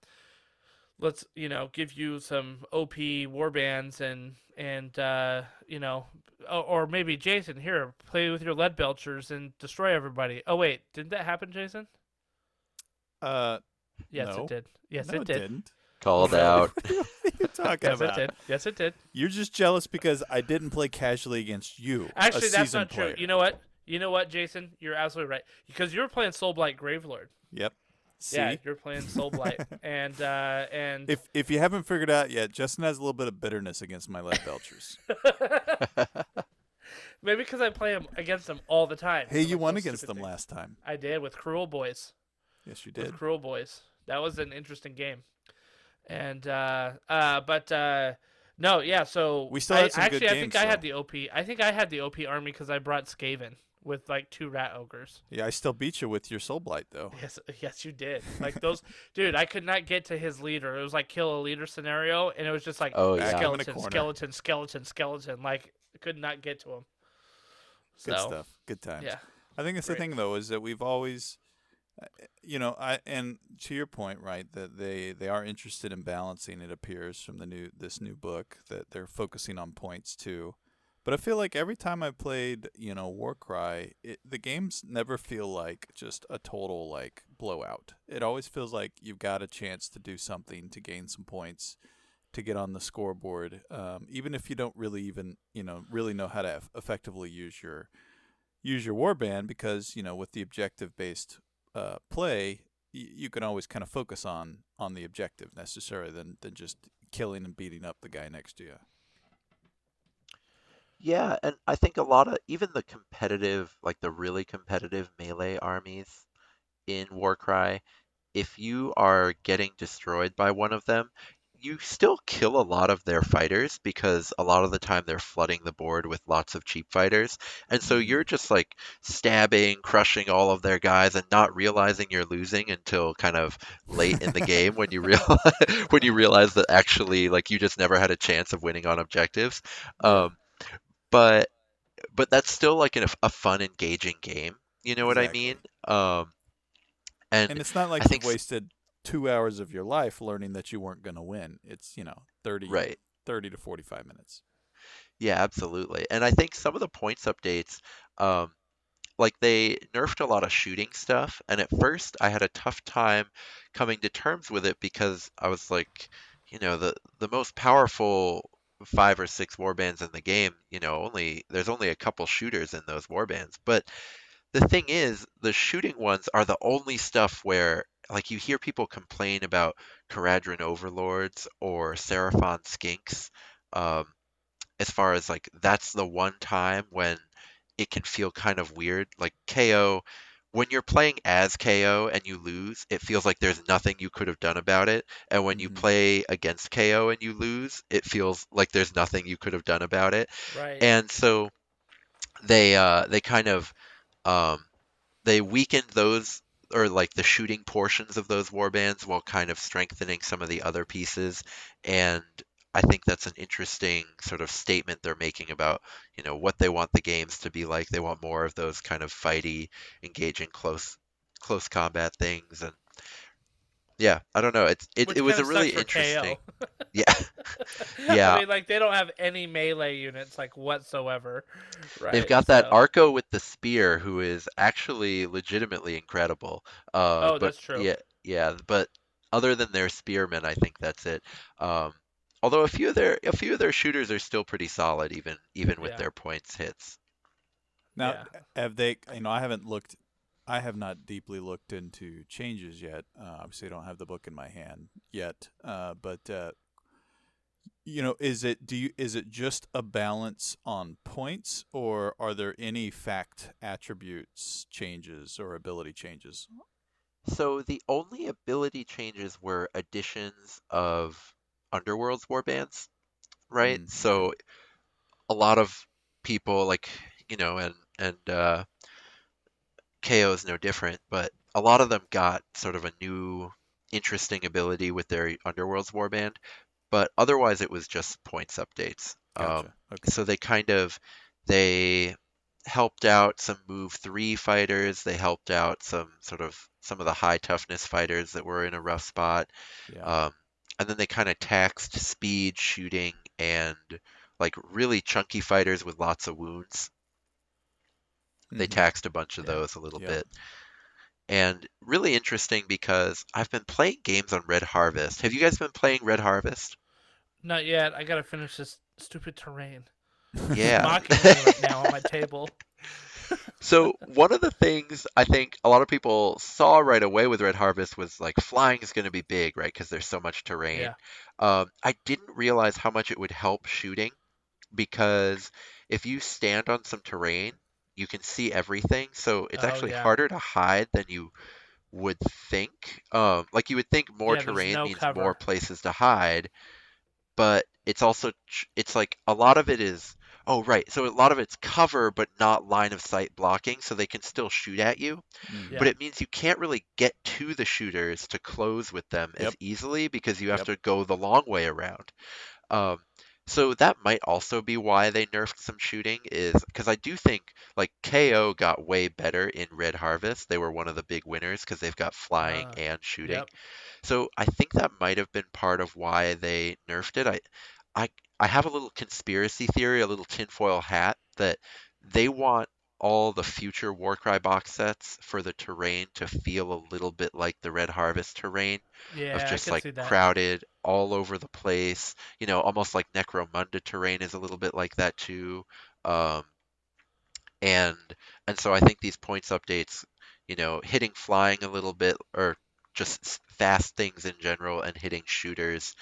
let's you know give you some op warbands and and uh you know or, or maybe jason here play with your lead belchers and destroy everybody oh wait didn't that happen jason Uh, yes No. it did yes no, it did didn't. Called out. what are you talking yes about? it did yes it did You're just jealous because I didn't play casually against you. a actually that's seasoned not true you know what you know what jason you're absolutely right because you were playing soul blight gravelord Yep. See, yeah you're playing soul blight and uh and if if you haven't figured out yet, Justin has a little bit of bitterness against my lead belchers. maybe because i play 'em against them all the time hey, you like, won against them things." last time. i did with Kruleboyz Yes, you did. with. Kruleboyz. That was an interesting game. And uh uh but uh no, yeah, so We still I, had some good actually I think games, I had the OP. I think I had the OP army cuz I brought Skaven with like two rat ogres. Yeah, I still beat you with your soul blight though. Yes, yes you did. Like those dude, I could not get to his leader. It was like kill a leader scenario and it was just like Oh, yeah. Back him in a skeleton, corner. skeleton, skeleton, skeleton. Like I could not get to him. Good stuff. Good times. Yeah. I think it's the thing though is that we've always, uh, you know, I and to your point, right, that they they are interested in balancing. It appears from the new this new book that they're focusing on points too. But I feel like every time I played, you know, Warcry, it, the games never feel like just a total like blowout. It always feels like you've got a chance to do something to gain some points, to get on the scoreboard, um, even if you don't really even you know really know how to eff- effectively use your use your warband because you know with the objective based uh, play y- you can always kind of focus on on the objective necessarily than than just killing and beating up the guy next to you. Yeah, and I think a lot of even the competitive, like the really competitive melee armies in Warcry, if you are getting destroyed by one of them, you still kill a lot of their fighters because a lot of the time they're flooding the board with lots of cheap fighters. And so Mm-hmm. you're just like stabbing, crushing all of their guys and not realizing you're losing until kind of late in the game when you realize when you realize that actually like you just never had a chance of winning on objectives. Um, but but that's still like an, a fun, engaging game. You know what Exactly. I mean? Um, and, And it's not like I think wasted two hours of your life learning that you weren't going to win. It's you know 30, right. 30 to forty five minutes. Yeah, absolutely. And I think some of the points updates, um, like they nerfed a lot of shooting stuff. And at first, I had a tough time coming to terms with it because I was like, you know, the the most powerful five or six warbands in the game, you know, only there's only a couple shooters in those warbands. But the thing is, the shooting ones are the only stuff where, like, you hear people complain about Kharadron Overlords or Seraphon Skinks. Um, as far as like that's the one time when it can feel kind of weird. Like KO, when you're playing as KO and you lose, it feels like there's nothing you could have done about it. And when you Mhm. play against KO and you lose, it feels like there's nothing you could have done about it. Right. And so they uh they kind of um they weakened those or like the shooting portions of those warbands while kind of strengthening some of the other pieces and I think that's an interesting sort of statement they're making about, you know, what they want the games to be like. They want more of those kind of fighty, engaging close close combat things and yeah, I don't know. It's it, Which it was a really sucks for KO. interesting. Yeah. Yeah. I mean, like they don't have any melee units like whatsoever. Right. They've got that so- Arco with the spear, who is actually legitimately incredible. Uh, Oh, but that's true. Yeah, yeah. But other than their spearmen, I think that's it. Um, although a few of their a few of their shooters are still pretty solid, even even with Yeah. their points hits. Now, Yeah. have they? You know, I haven't looked. I have not deeply looked into changes yet. Uh, obviously, I don't have the book in my hand yet. Uh, but uh, you know, is it? Do you? Is it just a balance on points, or are there any fact attributes changes or ability changes? So the only ability changes were additions of Underworld's warbands, right? Mm, So a lot of people like, you know, and and uh KO is no different, but a lot of them got sort of a new interesting ability with their Underworld's warband, but otherwise it was just points updates. Gotcha. Um, okay. so they kind of they helped out some move three fighters. They helped out some sort of some of the high toughness fighters that were in a rough spot. Yeah. Um, and then they kind of taxed speed, shooting, and like really chunky fighters with lots of wounds. They Mhm. taxed a bunch of Yeah. those a little Yeah. bit. And really interesting because I've been playing games on Red Harvest. Have you guys been playing Red Harvest? Not yet. I gotta finish this stupid terrain. Yeah. Mocking me right now on my table. So one of the things I think a lot of people saw right away with Red Harvest was like flying is going to be big, right? Because there's so much terrain. Yeah. Um, I didn't realize how much it would help shooting because if you stand on some terrain, you can see everything. So it's Oh, actually yeah. harder to hide than you would think. Um, like you would think more Yeah, terrain no means cover. more places to hide, but it's also it's like a lot of it is oh right, so a lot of it's cover but not line of sight blocking, so they can still shoot at you. Mm. Yeah. But it means you can't really get to the shooters to close with them as easily because you have Yep. to go the long way around. Um, so that might also be why they nerfed some shooting is because I do think like KO got way better in Red Harvest. They were one of the big winners because they've got flying Ah, and shooting. Yep. So I think that might have been part of why they nerfed it. I, I, I have a little conspiracy theory, a little tinfoil hat that they want all the future Warcry box sets for the terrain to feel a little bit like the Red Harvest terrain Yeah. of just like crowded all over the place. You know, almost like Necromunda terrain is a little bit like that too. Um, and and so I think these points updates, you know, hitting flying a little bit or just fast things in general and hitting shooters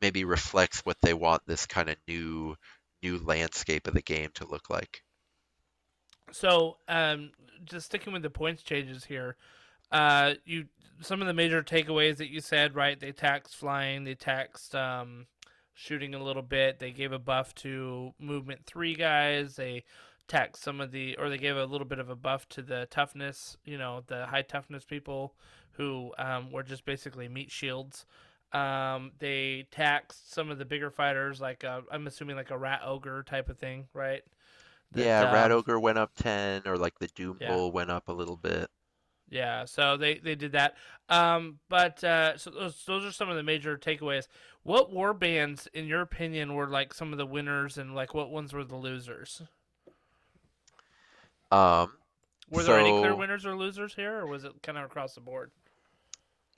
maybe reflects what they want this kind of new new landscape of the game to look like. So, um, just sticking with the points changes here, uh, you some of the major takeaways that you said, right? They taxed flying, they taxed um, shooting a little bit. They gave a buff to movement three guys. They taxed some of the, or they gave a little bit of a buff to the toughness. You know, the high toughness people who um, were just basically meat shields. Um, they taxed some of the bigger fighters, like i I'm assuming like a rat ogre type of thing, right? That, Yeah, Rat um, Ogre went up 10, or like the Doom Yeah. Bull went up a little bit. Yeah, so they they did that. Um, but uh, so those those are some of the major takeaways. What war bands, in your opinion, were like some of the winners, and like what ones were the losers? Um, Were there any clear winners or losers here, or was it kind of across the board?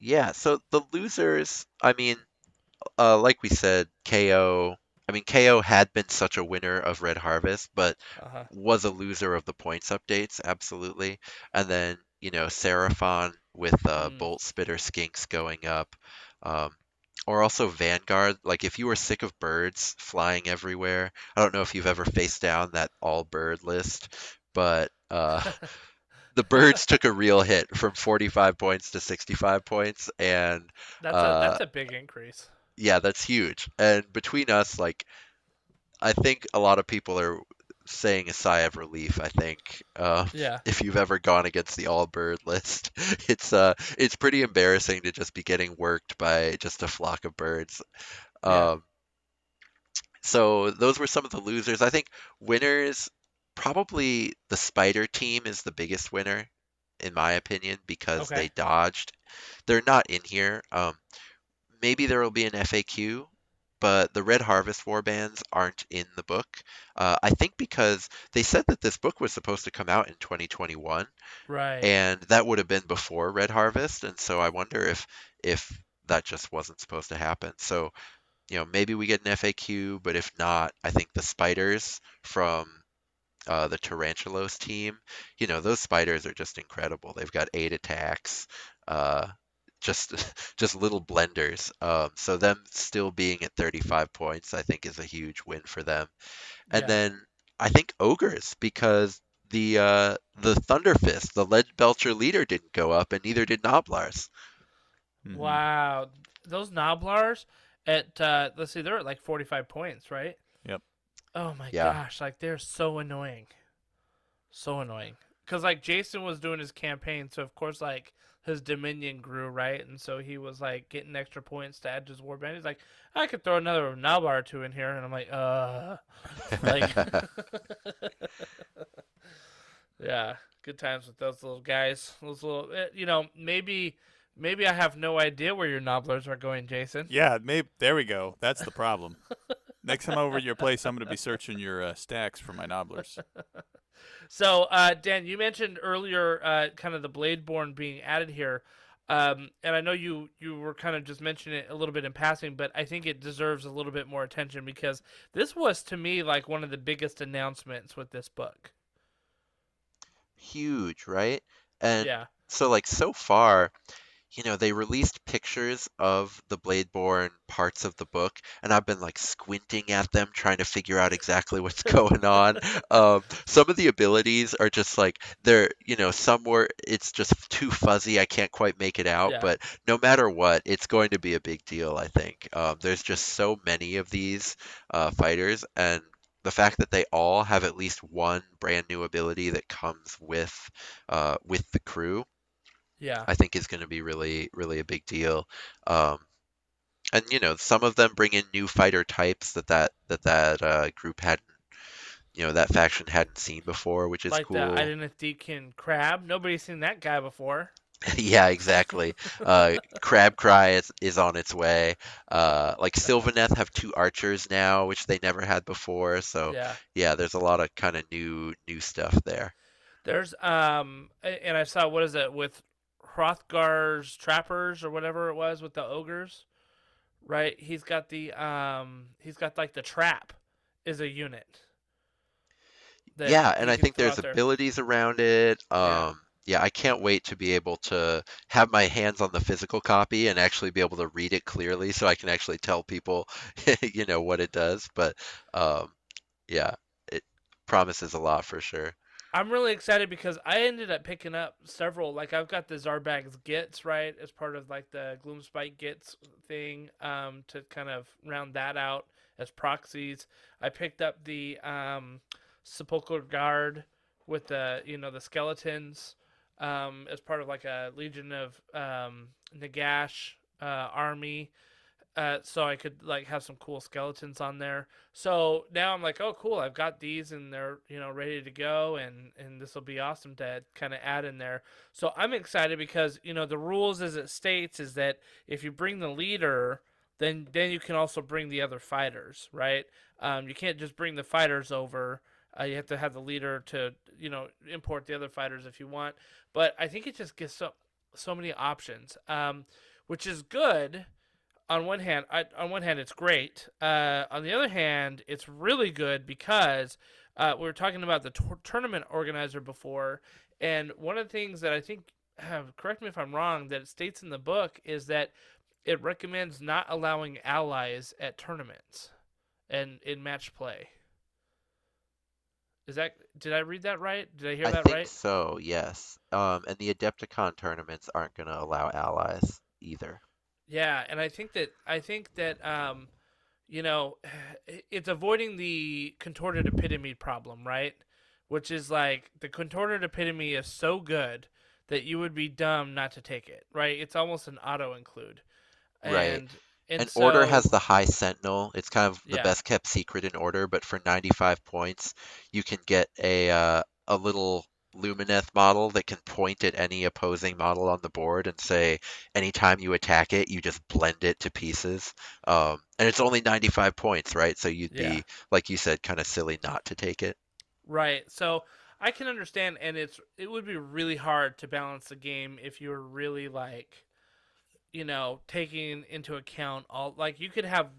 Yeah, so the losers, I mean, uh, like we said, KO. I mean, KO had been such a winner of Red Harvest, but Uh huh. was a loser of the points updates, absolutely. And then, you know, Seraphon with uh, Mm. Bolt Spitter Skinks going up. Um, or also Vanguard. Like, if you were sick of birds flying everywhere, I don't know if you've ever faced down that all bird list, but uh, the birds took a real hit from 45 points to 65 points. And That's uh, a that's a big increase. yeah, that's huge. And between us, like, I think a lot of people are saying a sigh of relief. I think uh, Yeah. if you've ever gone against the all bird list, it's uh, it's pretty embarrassing to just be getting worked by just a flock of birds. Yeah. Um, so those were some of the losers. I think winners, probably the spider team is the biggest winner, in my opinion, because Okay. they dodged. They're not in here. Um, maybe there will be an FAQ, but the Red Harvest warbands aren't in the book. Uh, I think because they said that this book was supposed to come out in 2021, Right. and that would have been before Red Harvest, and so I wonder if if that just wasn't supposed to happen. So, you know, maybe we get an FAQ, but if not, I think the spiders from uh, the Tarantulos team, you know, those spiders are just incredible. They've got eight attacks, uh, just just little blenders. Um, so them still being at 35 points, I think, is a huge win for them. And Yeah. then I think ogres because the uh, the Thunderfist, the Lead Belcher leader, didn't go up, and neither did Gnoblars. Mhm. Wow. Those Gnoblars at uh let's see, they're at like forty five points, right? Yep. Oh my Yeah. gosh, like they're so annoying. So annoying. Cause like Jason was doing his campaign, so of course like his dominion grew, right? And so he was like getting extra points to add to his warband. He's like, I could throw another Gnoblar or two in here, and I'm like, uh, like, yeah, good times with those little guys. Those little, eh, you know, maybe, maybe I have no idea where your Gnoblars are going, Jason. Yeah, maybe there we go. That's the problem. Next time I'm over at your place, I'm going to be searching your uh, stacks for my gnoblars. So, uh, Dan, you mentioned earlier uh, kind of the Bladeborn being added here. Um, and I know you, you were kind of just mentioning it a little bit in passing, but I think it deserves a little bit more attention because this was, to me, like one of the biggest announcements with this book. Huge, right? And yeah. so, like, so far, you know, they released pictures of the Bladeborn parts of the book, and I've been like squinting at them, trying to figure out exactly what's going on. Um, some of the abilities are just like they're, you know, some were it's just too fuzzy. I can't quite make it out, Yeah. but no matter what, it's going to be a big deal, I think. Um, there's just so many of these uh, fighters, and the fact that they all have at least one brand new ability that comes with uh, with the crew Yeah. I think is going to be really, really a big deal. Um, and you know, some of them bring in new fighter types that that that that uh, group hadn't, you know, that faction hadn't seen before, which is cool. like cool. the Identithican Crab. Nobody's seen that guy before. yeah, exactly. Uh, Crab Cry is, is on its way. Uh, like Sylvaneth have two archers now, which they never had before. So Yeah. yeah, there's a lot of kind of new new stuff there. There's um, and I saw what is it with Hrothgorn's trappers or whatever it was with the ogres, right? He's got the um, he's got like the trap is a unit. yeah, and I think there's there. abilities around it. Yeah. Um, yeah, I can't wait to be able to have my hands on the physical copy and actually be able to read it clearly so I can actually tell people, you know, what it does. But um, yeah, it promises a lot for sure. I'm really excited because I ended up picking up several. Like I've got the Zarbag's Gitz right as part of like the Gloomspite Gitz thing um, to kind of round that out as proxies. I picked up the um, Sepulchral Guard with the you know the skeletons um, as part of like a Legion of um, Nagash uh, army. Uh, so I could like have some cool skeletons on there. So now I'm like, oh, cool! I've got these and they're you know ready to go, and and this will be awesome to kind of add in there. So I'm excited because you know the rules as it states is that if you bring the leader, then then you can also bring the other fighters, right? Um, you can't just bring the fighters over. Uh, you have to have the leader to you know import the other fighters if you want. But I think it just gives so so many options, um, which is good on one hand, I, on one hand, it's great. Uh, on the other hand, it's really good because uh, we were talking about the tournament organizer before, and one of the things that I think, uh, correct me if I'm wrong, that it states in the book is that it recommends not allowing allies at tournaments and in match play. Is that did I read that right? Did I hear I that think right? so, yes. Um, and the Adepticon tournaments aren't going to allow allies either. Yeah, and I think that I think that um, you know, it's avoiding the contorted epitome problem, right? Which is like the contorted epitome is so good that you would be dumb not to take it, right? It's almost an auto include. And, Right. And, And Order so- has the High Sentinel. It's kind of the Yeah. best kept secret in Order, but for 95 points, you can get a uh, a little Lumineth model that can point at any opposing model on the board and say, anytime you attack it, you just blend it to pieces. Um, and it's only 95 points, right? So you'd Yeah. be, like you said, kind of silly not to take it. Right. So I can understand, and it's it would be really hard to balance the game if you were really like, you know, taking into account all like you could have,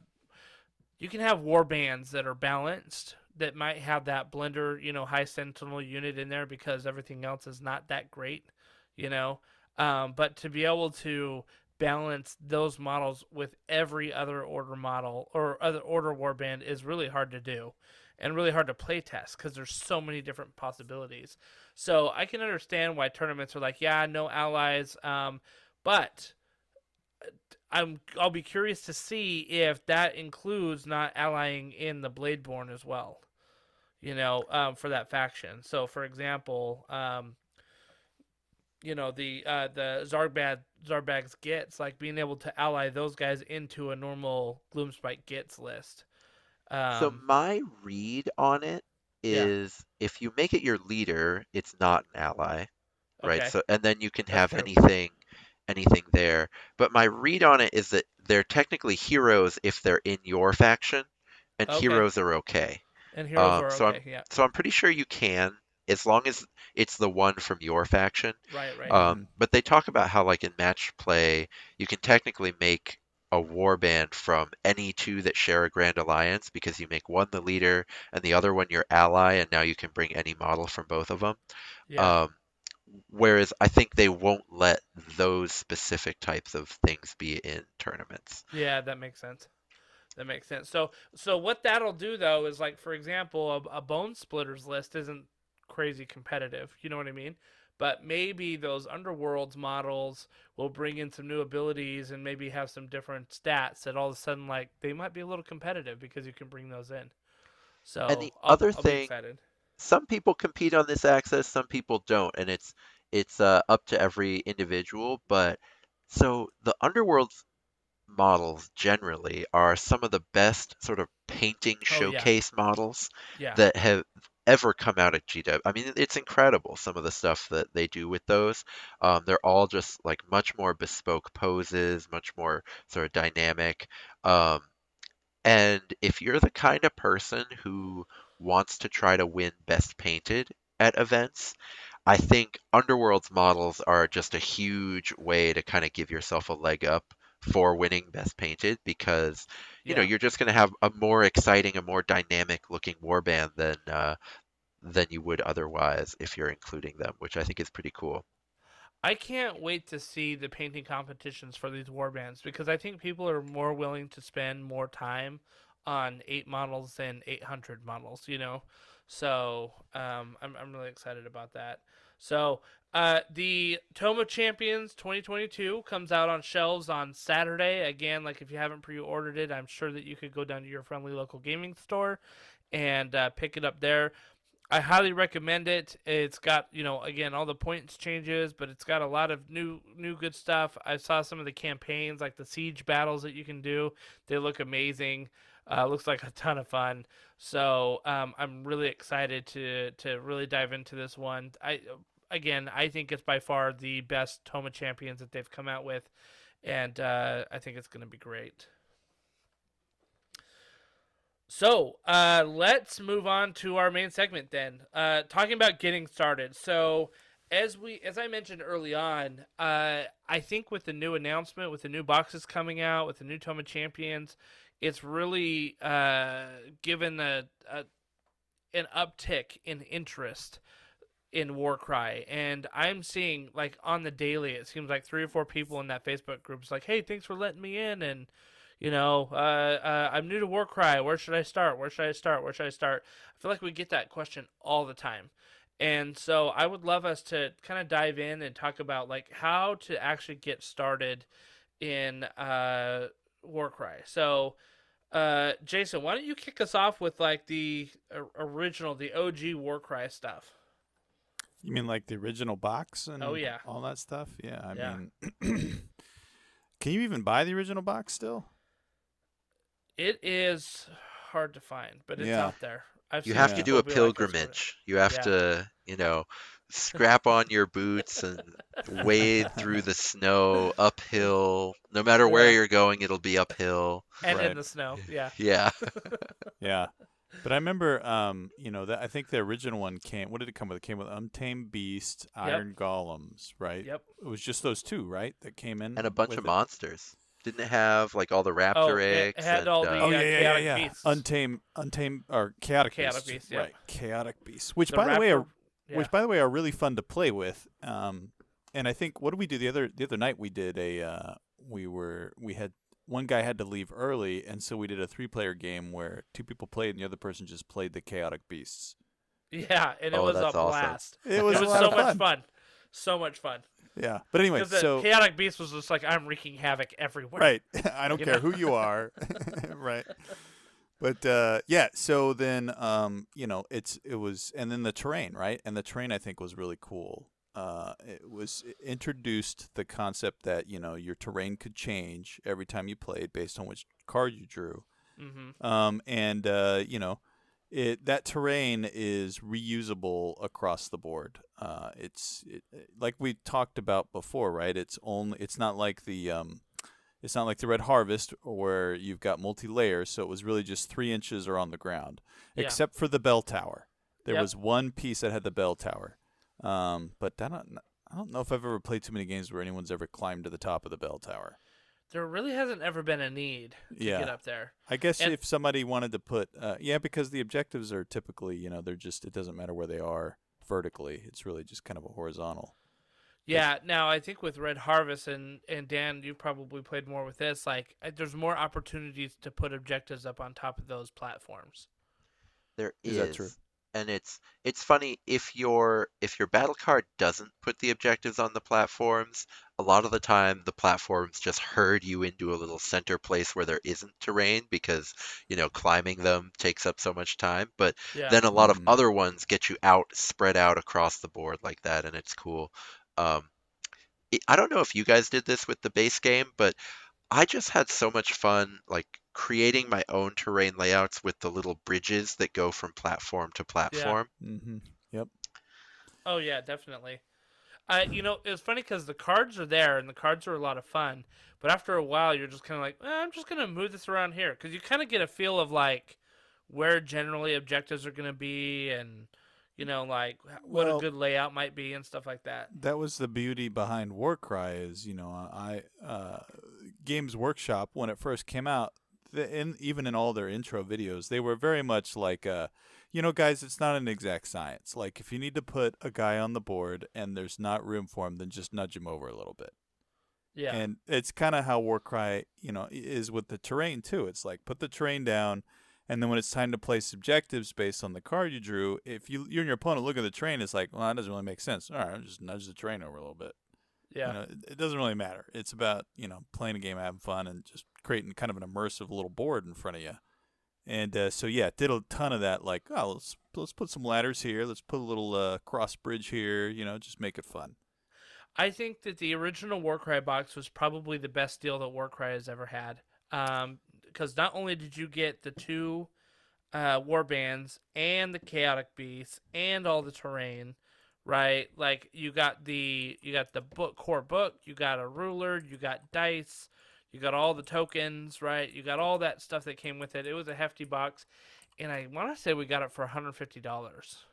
you can have war bands that are balanced that might have that blender, you know, high sentinel unit in there because everything else is not that great, you know. Um, but to be able to balance those models with every other order model or other order warband is really hard to do and really hard to play test because there's so many different possibilities. So I can understand why tournaments are like, yeah, no allies, um, but uh, I'm I'll be curious to see if that includes not allying in the Bladeborn as well. You know, um, for that faction. So, for example, um, you know the uh, the Zarbad Zarbag's Gitz like being able to ally those guys into a normal Gloomspite Gitz list. Um, So my read on it is Yeah. if you make it your leader, it's not an ally, right? okay. So and then you can That's have true. anything anything there. But my read on it is that they're technically heroes if they're in your faction, and Okay. heroes are okay. And heroes um, are so I'm- Yeah, So I'm pretty sure you can, as long as it's the one from your faction. right, right. Um, but they talk about how, like in match play, you can technically make a warband from any two that share a grand alliance because you make one the leader and the other one your ally, and now you can bring any model from both of them. yeah. Um, whereas I think they won't let those specific types of things be in tournaments. Yeah, that makes sense. That makes sense. So, so what that'll do though is like, for example, a, a Bonesplitterz list isn't crazy competitive. You know what I mean? But maybe those underworlds models will bring in some new abilities and maybe have some different stats that all of a sudden like they might be a little competitive because you can bring those in. So and the I'll- other I'll thing- Some people compete on this access, some people don't, and it's it's uh, up to every individual. But so the underworld's models generally are some of the best sort of painting Oh, yeah. showcase models yeah, that have ever come out of GW. I mean, it's incredible some of the stuff that they do with those. Um, they're all just like much more bespoke poses, much more sort of dynamic. Um, and if you're the kind of person who wants to try to win best painted at events, I think Underworld's models are just a huge way to kind of give yourself a leg up for winning best painted because you know you're just going to have a more exciting, a more dynamic looking warband than uh, than you would otherwise if you're including them, which I think is pretty cool. I can't wait to see the painting competitions for these warbands because I think people are more willing to spend more time on eight models than 800 models, you know? So um, I'm I'm really excited about that. So uh, the Tome of Champions 2022 comes out on shelves on Saturday. Again, like if you haven't pre-ordered it, I'm sure that you could go down to your friendly local gaming store and uh, pick it up there. I highly recommend it. It's got you know again all the points changes, but it's got a lot of new new good stuff. I saw some of the campaigns like the siege battles that you can do. They look amazing. Uh, looks like a ton of fun. So um, I'm really excited to to really dive into this one. I again I think it's by far the best Tome of Champions that they've come out with, and uh, I think it's going to be great. So uh, let's move on to our main segment then. Uh, talking about getting started. So as we as I mentioned early on, uh, I think with the new announcement, with the new boxes coming out, with the new Tome of Champions, it's really uh, given a, a an uptick in interest in Warcry, and I'm seeing like on the daily, it seems like three or four people in that Facebook group is like, "Hey, thanks for letting me in," and you know, uh, uh, I'm new to Warcry. Where should I start? Where should I start? Where should I start? I feel like we get that question all the time. And so I would love us to kind of dive in and talk about like how to actually get started in uh, Warcry. So, uh, Jason, why don't you kick us off with like the uh, original, the OG Warcry stuff? You mean like the original box and Oh, yeah. all that stuff? Yeah, I Yeah. mean, can you even buy the original box still? It is hard to find, but it's Yeah. out there. I've You have to do a be like, "Let's go to-" pilgrimage. You have Yeah. to, you know, scrap on your boots and wade through the snow uphill. No matter where Yeah. you're going, it'll be uphill. and in the snow. Yeah. Yeah. Yeah. But I remember, um, you know, that I think the original one came. What did it come with? It came with Untamed Beast, Iron Golems, right? Yep. It was just those two, right? That came in And a bunch of it? monsters. Didn't it have like all the raptor Oh, it- it eggs? had and, all the- uh, Oh Yeah, yeah, yeah, yeah, chaotic yeah. beasts. Untamed, untamed, or chaotic, Chaotic beasts, beasts, yeah. right? Chaotic beasts, which The by the way, are yeah. which by the way are really fun to play with. Um, and I think what did we do the other the other night? We did a uh, we were we had one guy had to leave early, and so we did a three player game where two people played and the other person just played the chaotic beasts. Yeah, and it Oh, was a awesome. blast. It was, it was so of much fun. fun. So much fun. Yeah, but anyway, the so chaotic beast was just like I'm wreaking havoc everywhere. right, I don't care know? who you are, right. But uh, yeah, so then um, you know it's it was, and then the terrain, right? And the terrain I think was really cool. Uh, it was it introduced the concept that you know your terrain could change every time you played based on which card you drew. hmm Um, and uh, you know, it that terrain is reusable across the board. Uh, it's it, like we talked about before, right? It's only it's not like the um, it's not like the Red Harvest where you've got multi layers. So it was really just three inches or on the ground, Yeah. except for the bell tower. There Yep. was one piece that had the bell tower. Um, but I don't I don't know if I've ever played too many games where anyone's ever climbed to the top of the bell tower. There really hasn't ever been a need to Yeah. get up there. I guess And- if somebody wanted to put, uh, yeah, because the objectives are typically, you know, they're just, it doesn't matter where they are vertically. It's really just kind of a horizontal. Yeah. Now I think with Red Harvest and and Dan, you probably played more with this. Like, there's more opportunities to put objectives up on top of those platforms. There Is is, that true? And it's it's funny if your if your battle card doesn't put the objectives on the platforms, a lot of the time the platforms just herd you into a little center place where there isn't terrain because you know climbing them takes up so much time. But Yeah. then a lot of Mhm. other ones get you out spread out across the board like that, and it's cool. Um, it, I don't know if you guys did this with the base game, but I just had so much fun like creating my own terrain layouts with the little bridges that go from platform to platform. Mm-hmm. Yep. Oh yeah, definitely. Uh, you know, it's funny because the cards are there and the cards are a lot of fun, but after a while, you're just kind of like, eh, I'm just gonna move this around here because you kind of get a feel of like where generally objectives are gonna be and you know like what Well- a good layout might be and stuff like that. That was the beauty behind Warcry is, you know, I, uh, Games Workshop, when it first came out, the, in, even in all their intro videos, they were very much like, uh, you know, guys, it's not an exact science. Like, if you need to put a guy on the board and there's not room for him, then just nudge him over a little bit. Yeah, And it's kind of how Warcry, you know, is with the terrain too. It's like put the terrain down, And then when it's time to play subjectives based on the card you drew, if you you and your opponent look at the terrain, it's like, well, that doesn't really make sense. All right, I'll just nudge the terrain over a little bit. Yeah. You know, it, it doesn't really matter. It's about you know playing a game, having fun, and just creating kind of an immersive little board in front of you. And uh, so yeah, did a ton of that. Like, oh, let's let's put some ladders here. Let's put a little uh, cross bridge here. You know, just make it fun. I think that the original Warcry box was probably the best deal that Warcry has ever had. Because not only did you get the two uh, war bands and the chaotic beasts and all the terrain, right? Like you got the you got the book core book, you got a ruler, you got dice, you got all the tokens, right? You got all that stuff that came with it. It was a hefty box, and I want to say we got it for one hundred fifty dollars.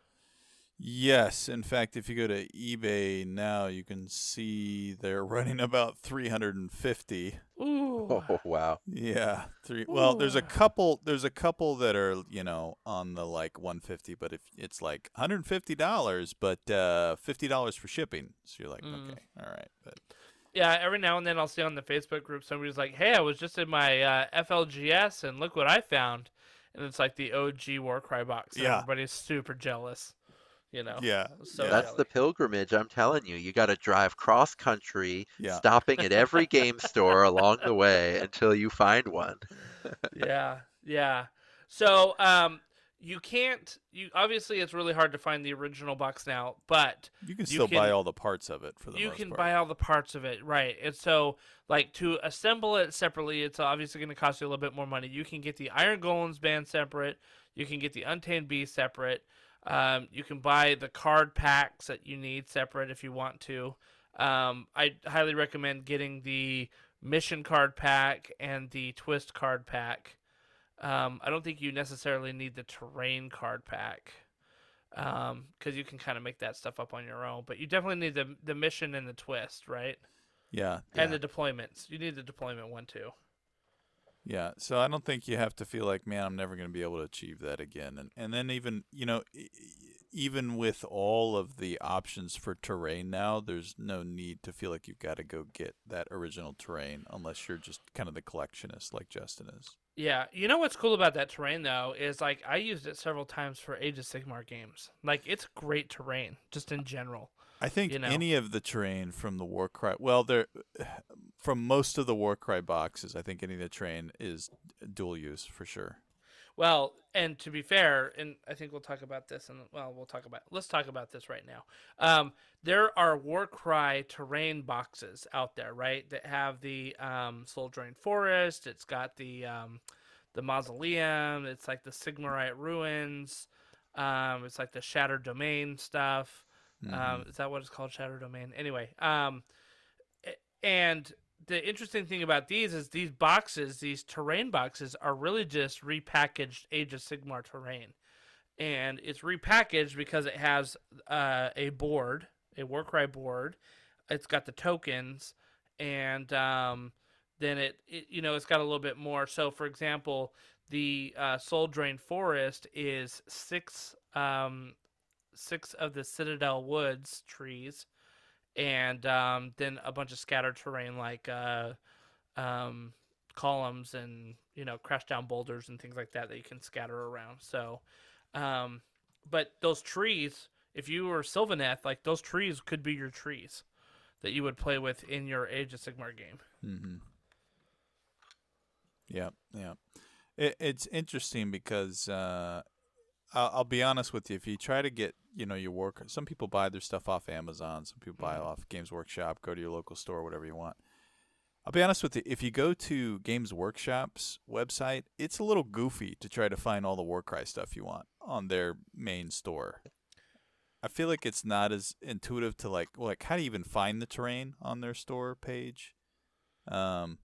Yes, in fact, if you go to eBay now, you can see they're running about 350. Ooh. Oh wow. Yeah, three. Well, there's a couple. There's a couple that are you know on the like 150, but if it's like 150 dollars, but uh, 50 dollars for shipping, so you're like, Mm. okay, all right, but Yeah, every now and then I'll see on the Facebook group somebody's like, "Hey, I was just in my uh, FLGS and look what I found," and it's like the OG Warcry box. And Yeah. everybody's super jealous. You know. yeah, So yeah, That's the pilgrimage, I'm telling you. You got to drive cross country, Yeah. stopping at every game store along the way until you find one. yeah, yeah. So, um, you can't. You obviously it's really hard to find the original box now, but you can you still buy all the parts of it for the you most can part. buy all the parts of it, right? And so, like to assemble it separately, it's obviously going to cost you a little bit more money. You can get the Iron Golems band separate. You can get the Untamed Beast separate. Um, you can buy the card packs that you need separate if you want to. Um, I highly recommend getting the mission card pack and the twist card pack. Um, I don't think you necessarily need the terrain card pack because you can kind of make that stuff up on your own. But you definitely need the the mission and the twist, right? yeah, And yeah. the deployments. You need the deployment one too. Yeah, so I don't think you have to feel like, man, I'm never going to be able to achieve that again. And and then even you know, even with all of the options for terrain now, there's no need to feel like you've got to go get that original terrain unless you're just kind of the collectionist like Justin is. Yeah, you know what's cool about that terrain though is like I used it several times for Age of Sigmar games. Like it's great terrain just in general. I think You know. any of the terrain from the Warcry, well, there, from most of the Warcry boxes, I think any of the terrain is dual use for sure. Well, and to be fair, and I think we'll talk about this, and well, we'll talk about let's talk about this right now. Um, there are Warcry terrain boxes out there, right? That have the um, Soul Drain Forest. It's got the um, the mausoleum. It's like the Sigmarite ruins. Um, it's like the Shattered Domain stuff. Um, is that what it's called, Shadow Domain? Anyway, um, and the interesting thing about these is these boxes, these terrain boxes, are really just repackaged Age of Sigmar terrain, and it's repackaged because it has uh, a board, a Warcry board. It's got the tokens, and um, then it, it, you know, it's got a little bit more. So, for example, the uh, Soul Drain Forest is six um, six of the Citadel Woods trees, and um, then a bunch of scattered terrain like uh, um, columns and you know crash down boulders and things like that that you can scatter around. So, um, but those trees, if you were Sylvaneth, like those trees could be your trees that you would play with in your Age of Sigmar game. Mm-hmm. Yeah, yeah. It, it's interesting because uh, I'll, I'll be honest with you. If you try to get, you know, your work, some people buy their stuff off Amazon. Some people buy Mhm. off Games Workshop. Go to your local store, whatever you want. I'll be honest with you. If you go to Games Workshop's website, it's a little goofy to try to find all the Warcry stuff you want on their main store. I feel like it's not as intuitive to like like how do you even find the terrain on their store page? Um,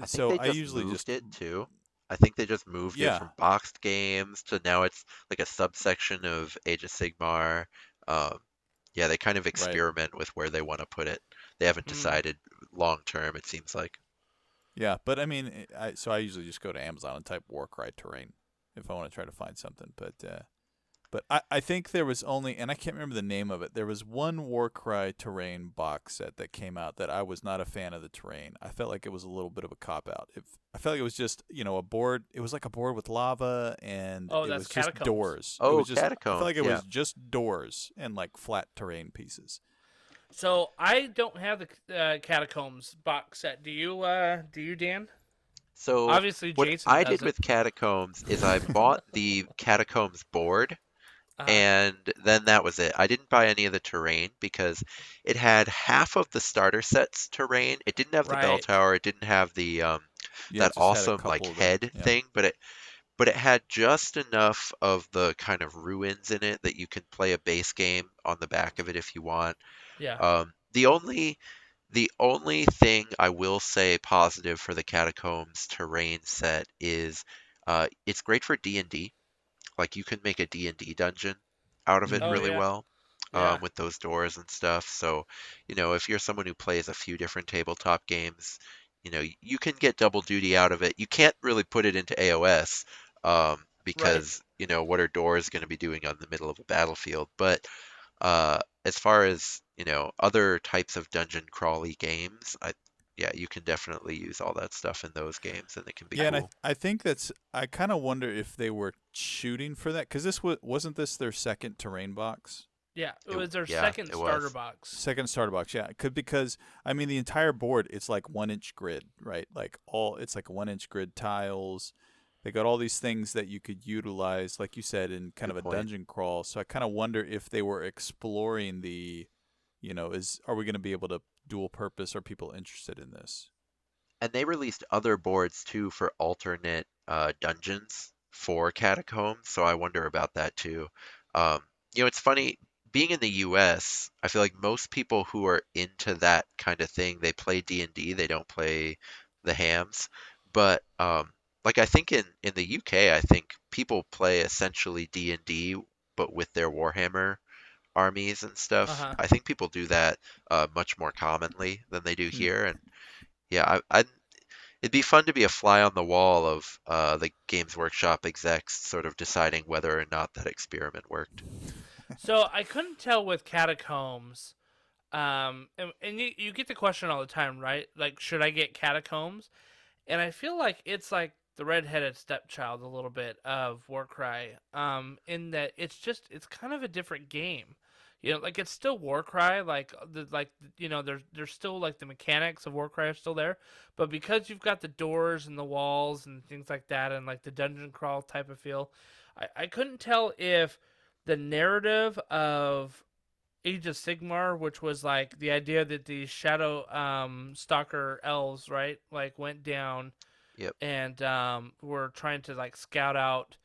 I so I usually just it too. I think they just moved Yeah. it from boxed games to now it's like a subsection of Age of Sigmar. Um, yeah, they kind of experiment with where they want to put it. They haven't Mm. decided long term. It seems like. Yeah, but I mean, I so I usually just go to Amazon and type Warcry terrain if I want to try to find something. But uh, But I, I think there was only, and I can't remember the name of it. There was one Warcry terrain box set that came out that I was not a fan of the terrain. I felt like it was a little bit of a cop out. It, I felt like it was just you know a board. It was like a board with lava and Oh, it that's was just Catacombs. doors. it Oh, was just, I Catacombs, I felt like it yeah. was just doors and like flat terrain pieces. So I don't have the uh, catacombs box set. Do you? Uh, do you, Dan? So Obviously, Jason what I does did it. with Catacombs is I bought the Catacombs board Uh-huh. and then that was it. I didn't buy any of the terrain because it had half of the starter set's terrain. It didn't have the bell tower. It didn't have the um, Yeah, that just had a awesome like them. head Yeah. thing, but it but it had just enough of the kind of ruins in it that you can play a base game on the back of it if you want. yeah. Um, the only the only thing I will say positive for the catacombs terrain set is uh, it's great for D and D. Like you can make a D and D dungeon out of it Oh, really yeah. well Yeah. um, with those doors and stuff. So you know if you're someone who plays a few different tabletop games, you know you can get double duty out of it. You can't really put it into AOS um, because you know what are doors going to be doing on the middle of a battlefield, but uh, as far as you know other types of dungeon crawly games i yeah you can definitely use all that stuff in those games and it can be yeah, and cool I, I think that's. I kind of wonder if they were shooting for that because this was wasn't this their second terrain box. yeah. It it- was their yeah, second starter was. box. Second starter box, yeah. Could because I mean the entire board it's like one inch grid, right? Like all it's like one inch grid tiles. They got all these things that you could utilize, like you said, in kind Good of a point. dungeon crawl. So I kind of wonder if they were exploring the, you know, is are we going to be able to dual purpose? Are people interested in this? and they released other boards too for alternate uh, dungeons for catacombs so i wonder about that too um, you know it's funny being in the us i feel like most people who are into that kind of thing they play d&d they don't play the hams but um, like i think in, in the uk i think people play essentially d&d but with their warhammer armies and stuff Uh-huh. i think people do that uh, much more commonly than they do Hmm. here and yeah, I, I it'd be fun to be a fly on the wall of uh, the Games Workshop execs sort of deciding whether or not that experiment worked. so I couldn't tell with catacombs. Um, and, and you, you get the question all the time, right? Like, should I get catacombs? And I feel like it's like the redheaded stepchild a little bit of Warcry. Um, in that it's just it's kind of a different game. You know, like it's still Warcry, like the like you know, there's there's still like the mechanics of Warcry are still there, but because you've got the doors and the walls and things like that, and like the dungeon crawl type of feel, I, I couldn't tell if the narrative of Age of Sigmar, which was like the idea that the shadow um, stalker elves, right, like went down, Yep. and um, were trying to like scout out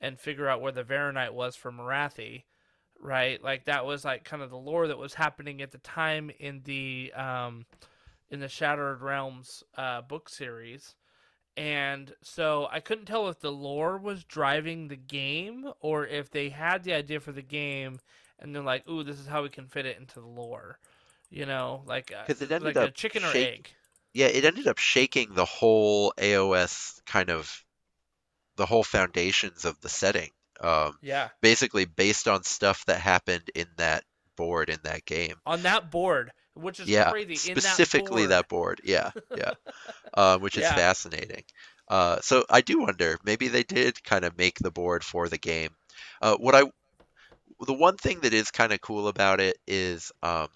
and figure out where the Varanite was for Morathi, right? Like that was like kind of the lore that was happening at the time in the um, in the Shattered Realms uh, book series. And so I couldn't tell if the lore was driving the game or if they had the idea for the game and they're like, "Ooh, this is how we can fit it into the lore." You know, like uh, 'Cause it ended like a up chicken or shake- egg. Yeah, it ended up shaking the whole AOS kind of the whole foundations of the setting. Um, Yeah. basically based on stuff that happened in that board in that game. On that board, which is yeah, crazy. specifically in that board. Yeah, yeah, um, which is Yeah. fascinating. Uh, so I do wonder, maybe they did kind of make the board for the game. Uh, what I, the one thing that is kind of cool about it is, um,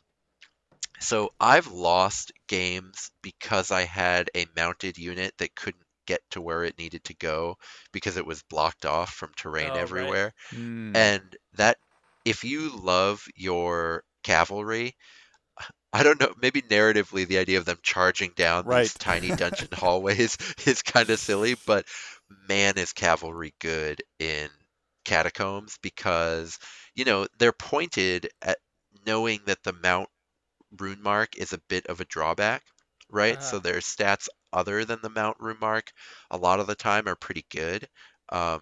so I've lost games because I had a mounted unit that couldn't get to where it needed to go because it was blocked off from terrain Oh, right. everywhere. Hmm. And that, if you love your cavalry, I don't know, maybe narratively the idea of them charging down Right. these tiny dungeon hallways is kind of silly, but man, is cavalry good in catacombs because, you know, they're pointed at knowing that the mount rune mark is a bit of a drawback, right? So Uh-huh. their stats other than the mount rune mark a lot of the time are pretty good. Um,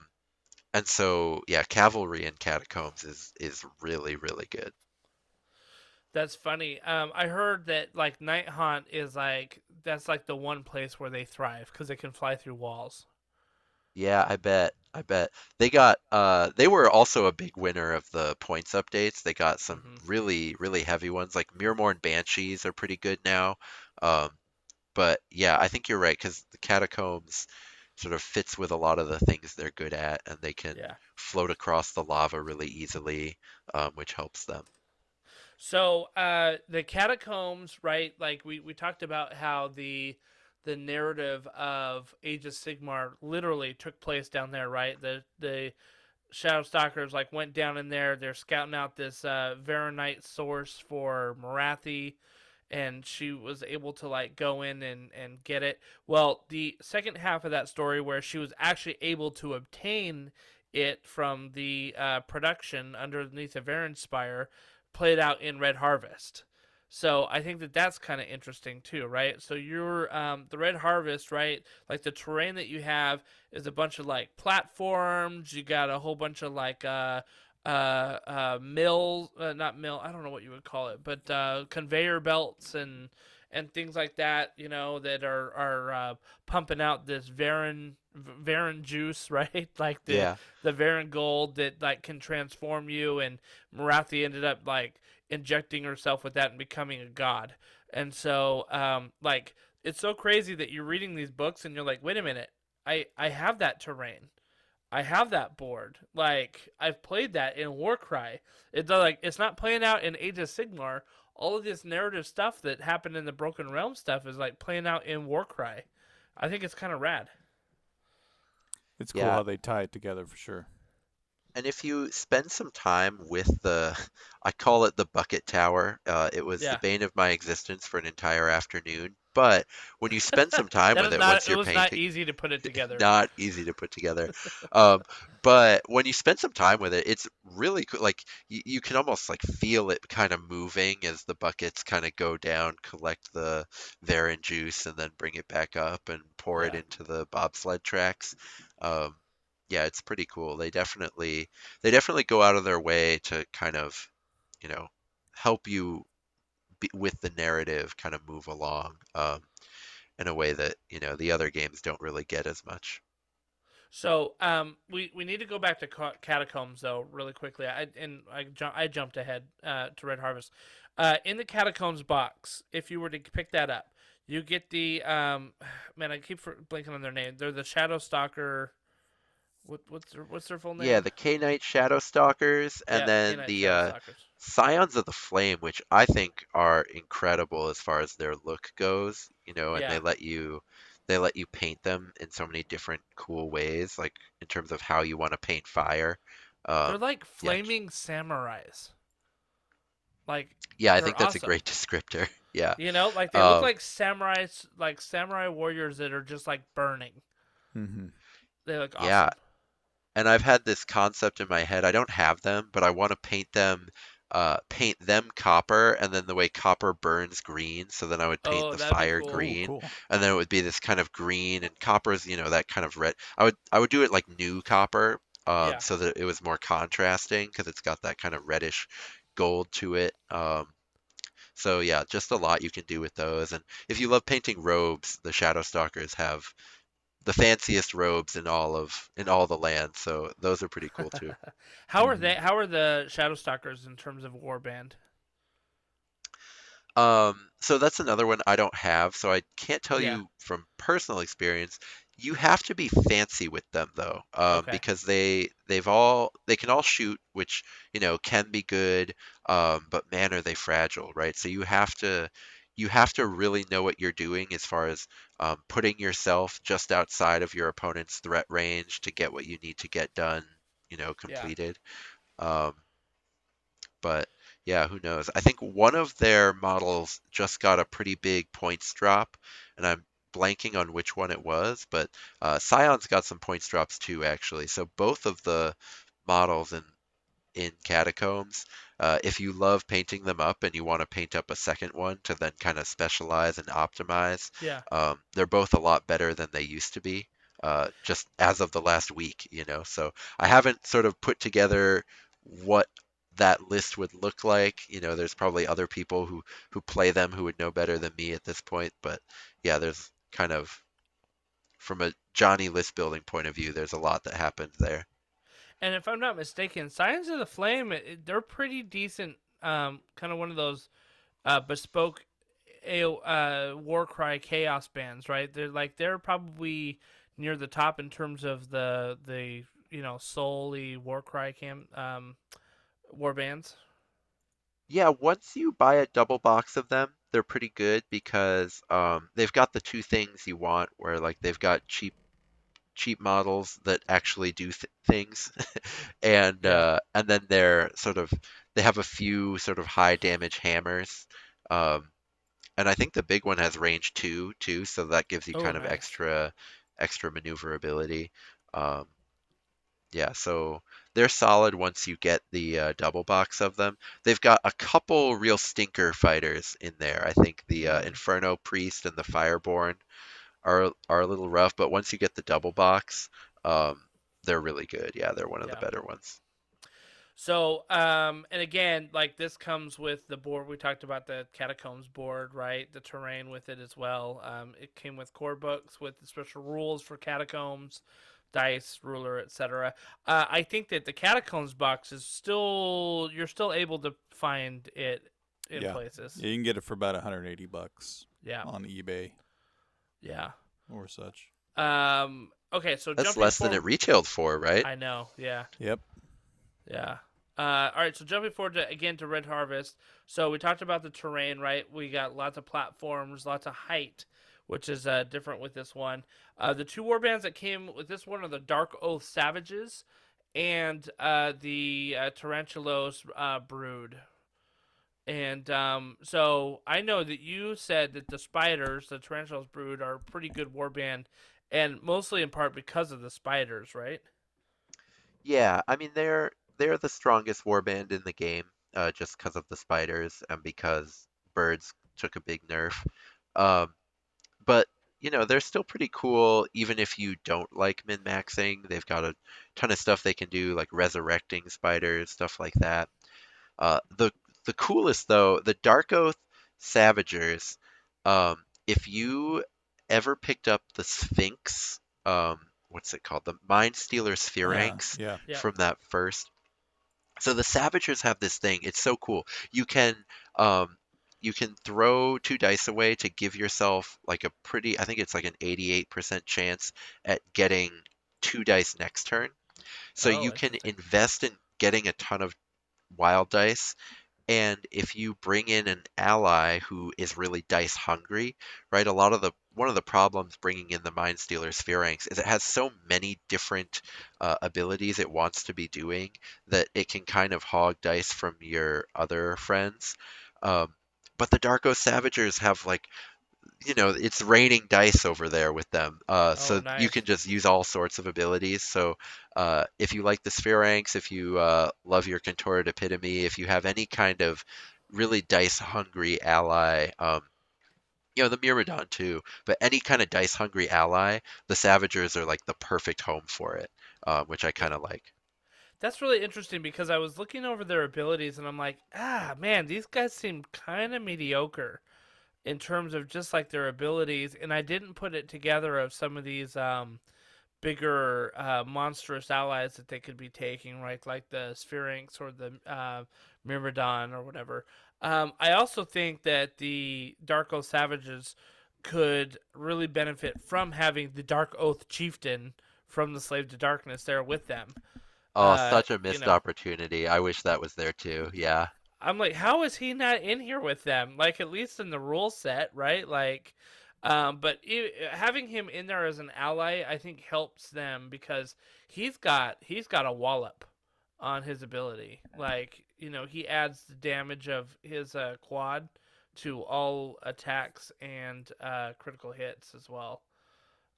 and so, yeah, cavalry in catacombs is is really really good. That's funny. Um, I heard that like Nighthaunt is like that's like the one place where they thrive because they can fly through walls. Yeah, I bet. I bet. They got uh they were also a big winner of the points updates. They got some hmm really, really heavy ones like Myrmourn Banshees are pretty good now. Um but yeah, I think you're right because the catacombs sort of fits with a lot of the things they're good at and they can Yeah. float across the lava really easily, um, which helps them. So uh, the catacombs, right? Like we, we talked about how the the narrative of Age of Sigmar literally took place down there, right? The the Shadow Stalkers like went down in there. They're scouting out this uh, Varanite source for Morathi, and she was able to like go in and and get it. Well, the second half of that story, where she was actually able to obtain it from the uh, production underneath the Varan Spire, played out in Red Harvest. So I think that that's kind of interesting too, right? So you're um, the Red Harvest, right? Like the terrain that you have is a bunch of like platforms. You got a whole bunch of like uh, uh, uh, mills, uh, not mill. I don't know what you would call it, but uh, conveyor belts and and things like that. You know that are are uh, pumping out this Varan Varan juice, right? Like the Yeah. the Varan gold that like can transform you. And Morathi ended up like injecting herself with that and becoming a god. And so, um, like it's so crazy that you're reading these books and you're like, wait a minute, I I have that terrain. I have that board. Like I've played that in Warcry. It's uh, like it's not playing out in Age of Sigmar. All of this narrative stuff that happened in the Broken Realm stuff is like playing out in Warcry. I think it's kind of rad. It's cool Yeah. how they tie it together for sure. And if you spend some time with the, I call it the bucket tower. Uh, it was Yeah. the bane of my existence for an entire afternoon. But when you spend some time with it, not, once you're was painting, not easy to put it together. not easy to put together. Um, but when you spend some time with it, it's really cool. Like you, you can almost like feel it kind of moving as the buckets kind of go down, collect the Varan juice, and then bring it back up and pour it into the bobsled tracks. Um, yeah, it's pretty cool. They definitely they definitely go out of their way to kind of, you know, help you with the narrative, kind of move along. Um, in a way that you know the other games don't really get as much. So um, we we need to go back to catacombs though really quickly. I and I ju- I jumped ahead uh, to Red Harvest. Uh, in the catacombs box, if you were to pick that up, you get the um, man. I keep blanking on their name. They're the Shadow Stalker. What what's their what's their full name? Yeah, the Khainite Shadow Stalkers, and Yeah, then Knight the uh, Stalkers. Scions of the Flame, which I think are incredible as far as their look goes. You know, and Yeah. they let you they let you paint them in so many different cool ways, like in terms of how you want to paint fire. They're Um, like yeah. flaming samurais. Like yeah, I think that's awesome. a great descriptor. Yeah, you know, like they look Um, like samurais, like samurai warriors that are just like burning. hmm They look awesome. Yeah. and I've had this concept in my head. I don't have them, but I want to paint them, uh, paint them copper, and then the way copper burns green. So then I would paint Oh, the fire cool. green, cool. and then it would be this kind of green and copper is you know, that kind of red. I would I would do it like new copper, um, Yeah. so that it was more contrasting because it's got that kind of reddish gold to it. Um, so yeah, just a lot you can do with those. And if you love painting robes, the Shadow Stalkers have the fanciest robes in all of in all the land. So those are pretty cool too. How are they? How are the Shadow Stalkers in terms of warband? Um, so that's another one I don't have, so I can't tell Yeah. you from personal experience. You have to be fancy with them though, um, Okay. because they they've all they can all shoot, which you know can be good, um, but man are they fragile, right? So you have to you have to really know what you're doing as far as um, putting yourself just outside of your opponent's threat range to get what you need to get done, you know, Yeah. completed. Um, but yeah, who knows? I think one of their models just got a pretty big points drop, and I'm blanking on which one it was, but uh, Scion's got some points drops too, actually. So both of the models in in Catacombs, uh, if you love painting them up and you want to paint up a second one to then kind of specialize and optimize, Yeah. um, they're both a lot better than they used to be. Uh, just as of the last week, you know. So I haven't sort of put together what that list would look like. You know, there's probably other people who who play them who would know better than me at this point. But yeah, there's kind of from a Johnny list building point of view, there's a lot that happened there. And if I'm not mistaken, Scions of the Flame, it, they're pretty decent. Um, kind of one of those uh, bespoke uh, Warcry Chaos bands, right? They're like they're probably near the top in terms of the the you know solely Warcry cam um, war bands. Yeah, once you buy a double box of them, they're pretty good because um, they've got the two things you want, where like they've got cheap cheap models that actually do th things, and uh, and then they're sort of they have a few sort of high damage hammers, um, and I think the big one has range two too, so that gives you Oh, kind of extra extra maneuverability. Um, yeah, so they're solid once you get the uh, double box of them. They've got a couple real stinker fighters in there. I think the uh, Mm. Inferno Priest and the Fireborn are are a little rough, but once you get the double box, um, they're really good. Yeah, they're one of the better ones. So, um, and again, like this comes with the board. We talked about the catacombs board, right? The terrain with it as well. Um, it came with core books with the special rules for catacombs, dice, ruler, etc. Uh, I think that the catacombs box is still you're still able to find it in Yeah. places. Yeah, you can get it for about 180 bucks Yeah, on eBay yeah. or such. Um, okay, so That's jumping less than it retailed for, right? I know. Yeah. Yep. Yeah. Uh, all right, so jumping forward to again to Red Harvest. So we talked about the terrain, right? We got lots of platforms, lots of height, which is uh, different with this one. Uh, the two warbands that came with this one are the Dark Oath Savages and uh, the uh, Tarantulos uh, Brood. And um, so I know that you said that the spiders, the Tarantulos Brood, are a pretty good warband, and mostly in part because of the spiders, right? Yeah, I mean they're they're the strongest warband in the game, uh, just because of the spiders and because birds took a big nerf. Um, but you know they're still pretty cool, even if you don't like min-maxing. They've got a ton of stuff they can do, like resurrecting spiders, stuff like that. Uh, the the coolest though, the Dark Oath Savagers. Um, if you ever picked up the Sphinx, um, what's it called? The Mind Stealer Sphiranx Yeah. Yeah. from that first. So the Savagers have this thing. It's so cool. You can um, you can throw two dice away to give yourself like a pretty. I think it's like an 88% chance at getting two dice next turn. So Oh, you can invest in getting a ton of wild dice. And if you bring in an ally who is really dice hungry, right? A lot of the one of the problems bringing in the Mind Stealer Sphiranx is it has so many different uh, abilities it wants to be doing that it can kind of hog dice from your other friends. Um, but the Darkoath Savagers have like, you know, it's raining dice over there with them. Uh, so you can just use all sorts of abilities. So uh, if you like the Sphiranx, if you uh, love your Contorted Epitome, if you have any kind of really dice hungry ally, um, you know, the Myrmidon too, but any kind of dice hungry ally, the Savagers are like the perfect home for it, uh, which I kind of like. That's really interesting because I was looking over their abilities and I'm like, ah, man, these guys seem kind of mediocre in terms of just like their abilities. And I didn't put it together of some of these um, bigger uh, monstrous allies that they could be taking, right? Like the Sphiranx or the uh, Myrmidon or whatever. Um, I also think that the Dark Oath Savages could really benefit from having the Dark Oath Chieftain from the Slave to Darkness there with them. Oh, Uh, such a you missed know. opportunity. I wish that was there too. Yeah. I'm like, how is he not in here with them? Like, at least in the rule set, right? Like, um, but i having him in there as an ally, I think helps them because he's got he's got a wallop on his ability. Like, you know, he adds the damage of his uh, quad to all attacks and uh, critical hits as well.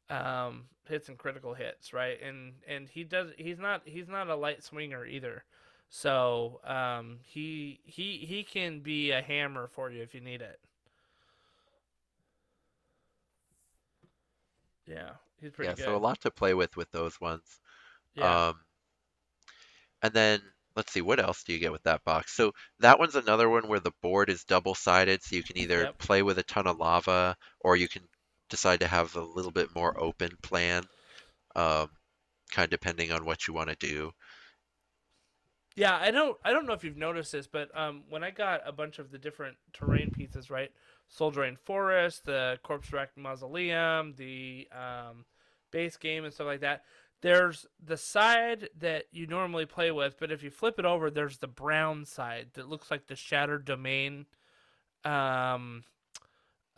Um, hits and critical hits, right? And and he does he's not he's not a light swinger either. So um, he he he can be a hammer for you if you need it. Yeah, he's pretty Yeah, good. so a lot to play with with those ones. yeah, Um, and then let's see, what else do you get with that box? So that one's another one where the board is double-sided, so you can either Yep. play with a ton of lava or you can decide to have a little bit more open plan, um, kind of depending on what you want to do. Yeah, I don't I don't know if you've noticed this, but um, when I got a bunch of the different terrain pieces, right? Souldrain Forest, the Corpse Rack Mausoleum, the um, base game and stuff like that. There's the side that you normally play with, but if you flip it over, there's the brown side that looks like the Shattered Domain um,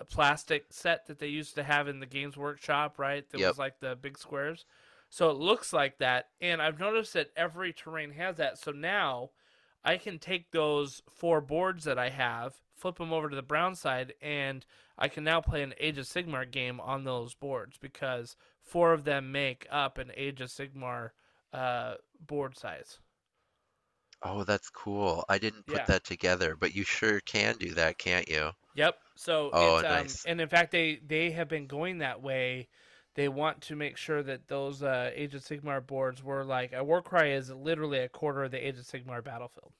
a plastic set that they used to have in the Games Workshop, right? That Yep. was like the big squares. So it looks like that, and I've noticed that every terrain has that. So now I can take those four boards that I have, flip them over to the brown side, and I can now play an Age of Sigmar game on those boards because four of them make up an Age of Sigmar uh, board size. Oh, that's cool. I didn't put Yeah. that together, but you sure can do that, can't you? Yep. So Oh, it's, um, nice. and in fact, they they have been going that way. They want to make sure that those uh, Age of Sigmar boards were like a Warcry is literally a quarter of the Age of Sigmar battlefield.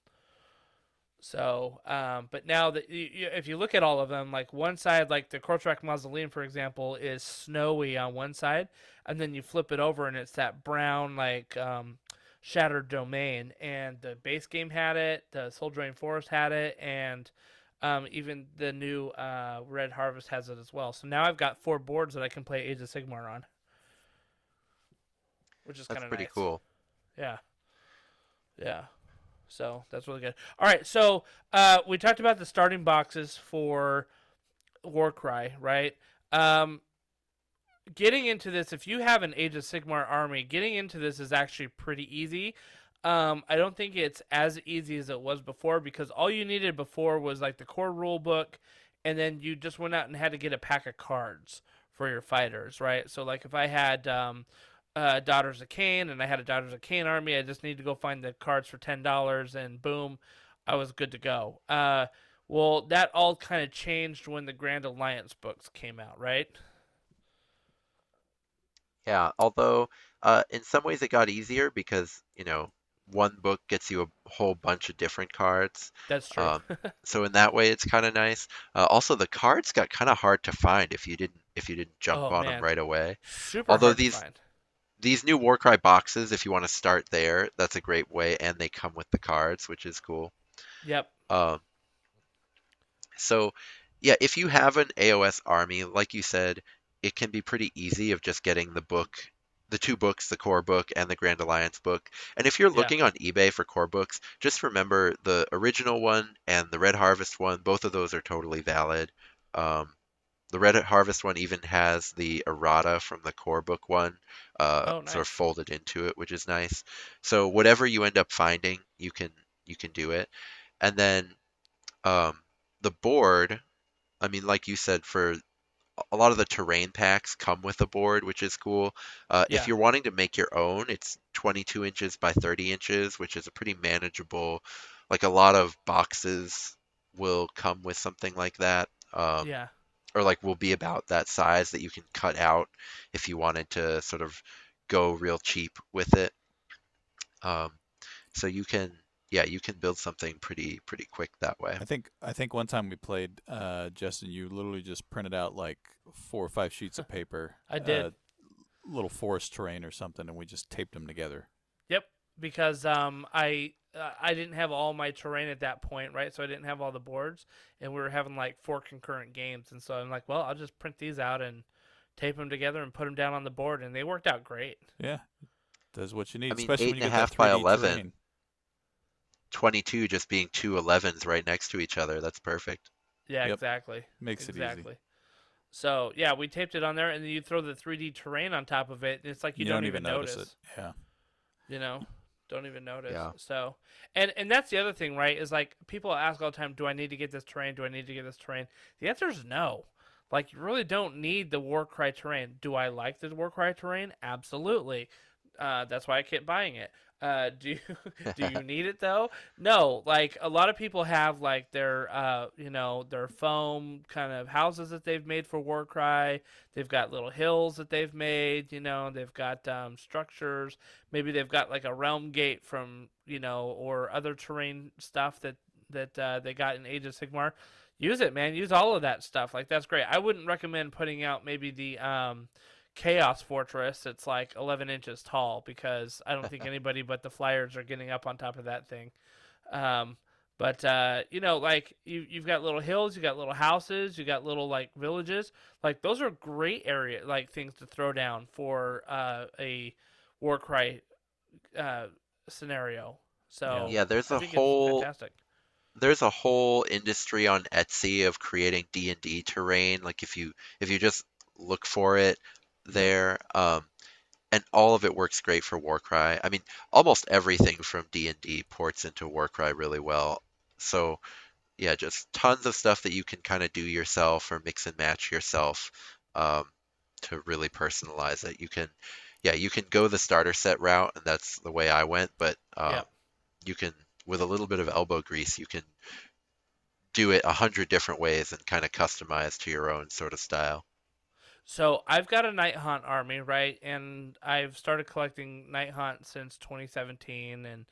So, um, but now that you, if you look at all of them, like one side, like the Corpse Rack Mausoleum, for example, is snowy on one side, and then you flip it over and it's that brown, like um, Shattered Domain. And the base game had it, the Souldrain Forest had it, and um, even the new uh, Red Harvest has it as well. So now I've got four boards that I can play Age of Sigmar on, which is kind of pretty nice. cool. Yeah. Yeah. So that's really good. All right. So uh, we talked about the starting boxes for Warcry, right? Um, getting into this, if you have an Age of Sigmar army, getting into this is actually pretty easy. Um, I don't think it's as easy as it was before because all you needed before was like the core rule book, and then you just went out and had to get a pack of cards for your fighters, right? So like if I had um, uh, Daughters of Khaine, and I had a Daughters of Khaine army. I just need to go find the cards for ten dollars, and boom, I was good to go. Uh, well, that all kind of changed when the Grand Alliance books came out, right? Yeah, although uh, in some ways it got easier because, you know, one book gets you a whole bunch of different cards. That's true. Um, so in that way, it's kind of nice. Uh, also, the cards got kind of hard to find if you didn't if you didn't jump Oh, on man. them right away. Super although hard to these- find. These new Warcry boxes, if you want to start there, that's a great way, and they come with the cards, which is cool. Yep. Um, so, yeah, if you have an AOS army, like you said, it can be pretty easy of just getting the book, the two books, the core book and the Grand Alliance book. And if you're Yeah. looking on eBay for core books, just remember the original one and the Red Harvest one, both of those are totally valid. Um, the Red Harvest one even has the errata from the core book one uh, Oh, sort of folded into it, which is nice. So whatever you end up finding, you can you can do it. And then um, the board, I mean, like you said, for a lot of the terrain packs come with a board, which is cool. Uh, Yeah. If you're wanting to make your own, it's 22 inches by 30 inches, which is a pretty manageable. Like a lot of boxes will come with something like that. Um, yeah. or like will be about that size that you can cut out if you wanted to sort of go real cheap with it. Um, so you can, yeah, you can build something pretty pretty quick that way. I think I think one time we played, uh, Justin, you literally just printed out like four or five sheets of paper. I did. Uh, little forest terrain or something, and we just taped them together. Yep. Because um, I uh, I didn't have all my terrain at that point, right? So I didn't have all the boards, and we were having like four concurrent games, and so I'm like, well, I'll just print these out and tape them together and put them down on the board, and they worked out great. Yeah, does what you need, mean, especially eight when you and a get half that by 11. terrain. 22 just being two 11s right next to each other. That's perfect. Yeah, Yep. exactly. Makes it easy. exactly. So yeah, we taped it on there, and then you throw the 3D terrain on top of it, and it's like you, don't, even notice, it. Yeah. you know don't even notice Yeah. so and and that's the other thing right is like people ask all the time do i need to get this terrain do i need to get this terrain the answer is no like you really don't need the warcry terrain do i like the warcry terrain absolutely uh, that's why i kept buying it uh, do you do you need it though no like a lot of people have like their uh, you know their foam kind of houses that they've made for warcry they've got little hills that they've made you know they've got um, structures maybe they've got like a realm gate from you know or other terrain stuff that that uh, they got in Age of Sigmar. use it, man. Use all of that stuff. Like that's great. I wouldn't recommend putting out maybe the um, Chaos Fortress. It's like 11 inches tall because I don't think anybody but the Flyers are getting up on top of that thing. Um, but uh, you know, like you you've got little hills, you got little houses, you got little like villages. Like those are great area like things to throw down for uh, a Warcry uh, scenario. So Yeah, there's I a whole fantastic. there's a whole industry on Etsy of creating D&D terrain. Like if you if you just look for it there, um, and all of it works great for Warcry. I mean, almost everything from D&D ports into Warcry really well. So yeah, just tons of stuff that you can kind of do yourself or mix and match yourself um, to really personalize it. You can, yeah, you can go the starter set route, and that's the way I went. But um, Yeah. you can, with a little bit of elbow grease, you can do it a hundred different ways and kind of customize to your own sort of style. So I've got a Nighthaunt army, right? And I've started collecting Nighthaunt since 2017, and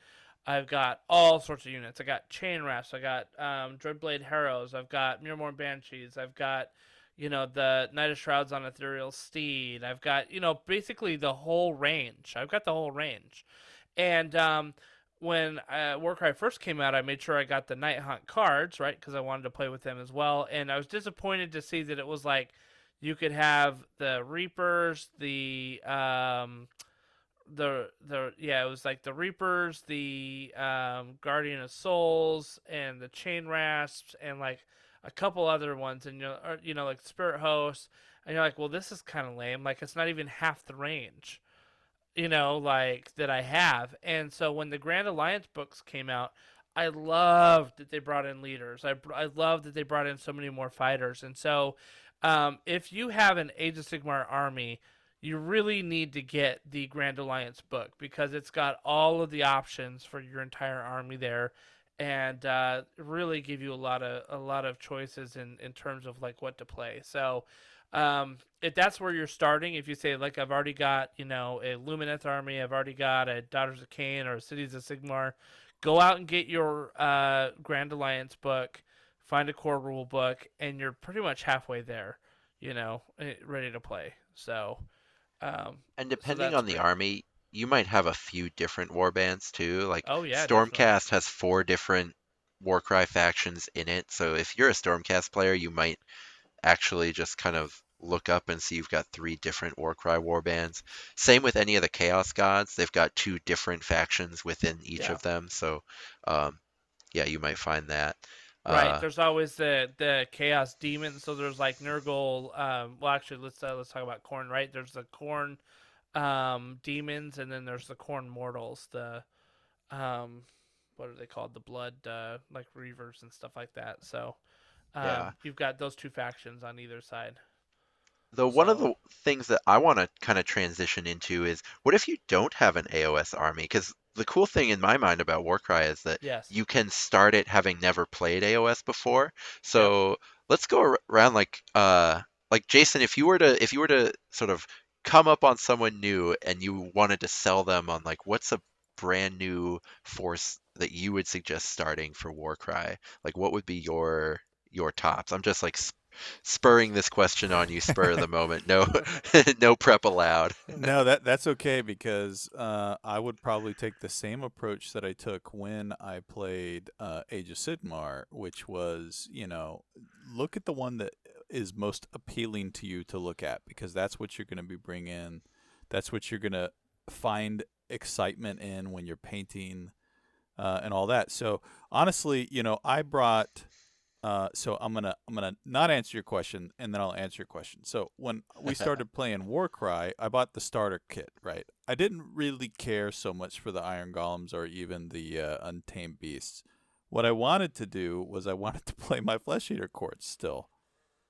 I've got all sorts of units. I got Chain Rasps, I got um, Dreadblade Harrows, I've got Myrmourn Banshees, I've got, you know, the Knight of Shrouds on Ethereal Steed. I've got, you know, basically the whole range. I've got the whole range. And um, when uh, Warcry first came out, I made sure I got the Nighthaunt cards, right? Because I wanted to play with them as well. And I was disappointed to see that it was like, you could have the reapers the um the the yeah it was like the reapers the um guardian of souls and the chain rasps and like a couple other ones and you know or, you know like spirit host and you're like well this is kind of lame like it's not even half the range you know like that i have. And so when the grand alliance books came out i loved that they brought in leaders. I, I loved that they brought in so many more fighters. And so um, if you have an Age of Sigmar army, you really need to get the Grand Alliance book because it's got all of the options for your entire army there, and uh, really give you a lot of a lot of choices in in terms of like what to play. So. Um, if that's where you're starting, if you say like I've already got you know a Lumineth army, I've already got a Daughters of Khaine or Cities of Sigmar, go out and get your uh, Grand Alliance book find a core rule book, and you're pretty much halfway there, you know, eh, ready to play. So, um, And depending that's on the great. army, you might have a few different warbands too. Like oh yeah, definitely. Stormcast has four different Warcry factions in it. So if you're a Stormcast player, you might actually just kind of look up and see you've got three different Warcry warbands. Same with any of the Chaos Gods. They've got two different factions within each Yeah. of them. So um, yeah, you might find that. Right. Uh, There's always the the chaos demon. So there's like Nurgle. Um, well, actually, let's uh, let's talk about Khorne. Right. There's the Khorne um, demons, and then there's the Khorne mortals. The um, what are they called? The blood uh, like reavers and stuff like that. So um, Yeah. you've got those two factions on either side. Though one of the things that I want to kind of transition into is what if you don't have an AOS army? Because the cool thing in my mind about Warcry is that Yes. you can start it having never played AOS before. So let's go around like uh like Jason, if you were to if you were to sort of come up on someone new and you wanted to sell them on like what's a brand new force that you would suggest starting for Warcry? Like what would be your your tops? I'm just like spurring this question on you spur of the moment. No no prep allowed. no, that that's okay because uh, I would probably take the same approach that I took when I played uh, Age of Sigmar, which was, you know, look at the one that is most appealing to you to look at because that's what you're going to be bringing. That's what you're going to find excitement in when you're painting uh, and all that. So honestly, you know, I brought. Uh, so I'm gonna I'm gonna not answer your question, and then I'll answer your question. So when we started playing Warcry, I bought the starter kit. Right, I didn't really care so much for the Iron Golems or even the uh, Untamed Beasts. What I wanted to do was I wanted to play my Flesh Eater courts still.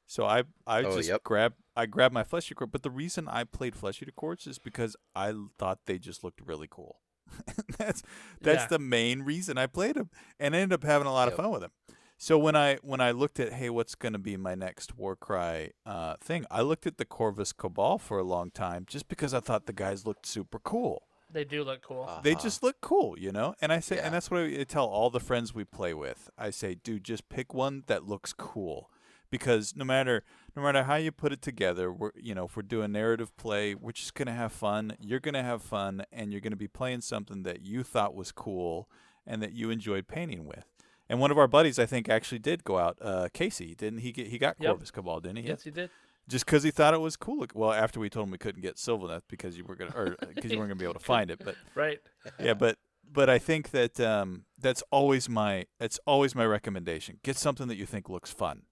So I I Oh, just yep. grabbed I grabbed my Flesh Eater court, but the reason I played Flesh Eater courts is because I thought they just looked really cool. that's that's Yeah. the main reason I played them, and I ended up having a lot Yep. of fun with them. So when I when I looked at hey, what's going to be my next Warcry uh, thing, I looked at the Corvus Cabal for a long time just because I thought the guys looked super cool. They do look cool. they Uh-huh. just look cool, you know. And I say, Yeah. and that's what I tell all the friends we play with. I say, dude, just pick one that looks cool, because no matter no matter how you put it together, we're you know if we're doing narrative play, we're just gonna have fun. You're gonna have fun, and you're gonna be playing something that you thought was cool and that you enjoyed painting with. And one of our buddies, I think, actually did go out. Uh, Casey, didn't he? Get he got Yep. Corvus Cabal, didn't he? yes, he did. just because he thought it was cool. Well, after we told him we couldn't get Sylvaneth because you were gonna, or because you weren't gonna be able to find it. But Right. yeah, but but I think that um, that's always my that's always my recommendation. Get something that you think looks fun.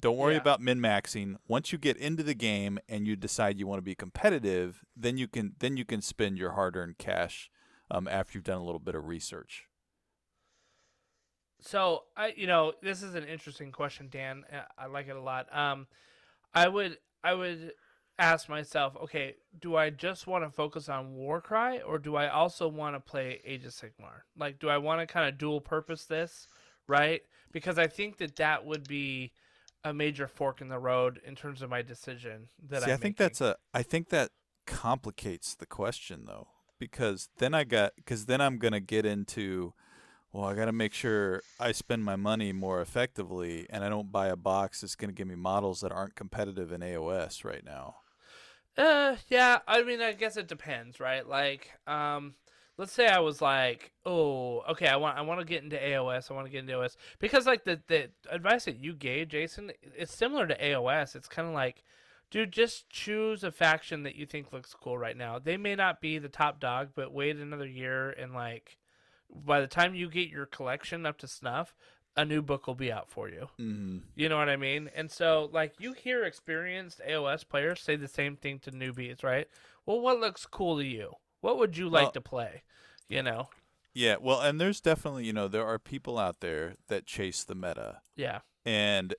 Don't worry Yeah. about min maxing. Once you get into the game and you decide you want to be competitive, then you can then you can spend your hard earned cash um, after you've done a little bit of research. So I, you know, this is an interesting question, Dan. Uh, I like it a lot. Um, I would, I would ask myself, okay, do I just want to focus on Warcry, or do I also want to play Age of Sigmar? Like, do I want to kind of dual purpose this, right? Because I think that that would be a major fork in the road in terms of my decision. That See, I'm I think making. that's a I think that complicates the question though, because then I got because then I'm gonna get into, well, I got to make sure I spend my money more effectively, and I don't buy a box that's gonna give me models that aren't competitive in AOS right now. Uh, yeah. I mean, I guess it depends, right? Like, um, let's say I was like, oh, okay, I want, I want to get into AOS. I want to get into AOS because, like, the the advice that you gave, Jason, it's similar to AOS. It's kind of like, dude, just choose a faction that you think looks cool right now. They may not be the top dog, but wait another year and like, by the time you get your collection up to snuff, a new book will be out for you. Mm-hmm. You know what I mean? And so, like, you hear experienced AOS players say the same thing to newbies, right? Well, what looks cool to you? What would you like Well- to play? You know? Yeah, well, and there's definitely you know there are people out there that chase the meta, Yeah. and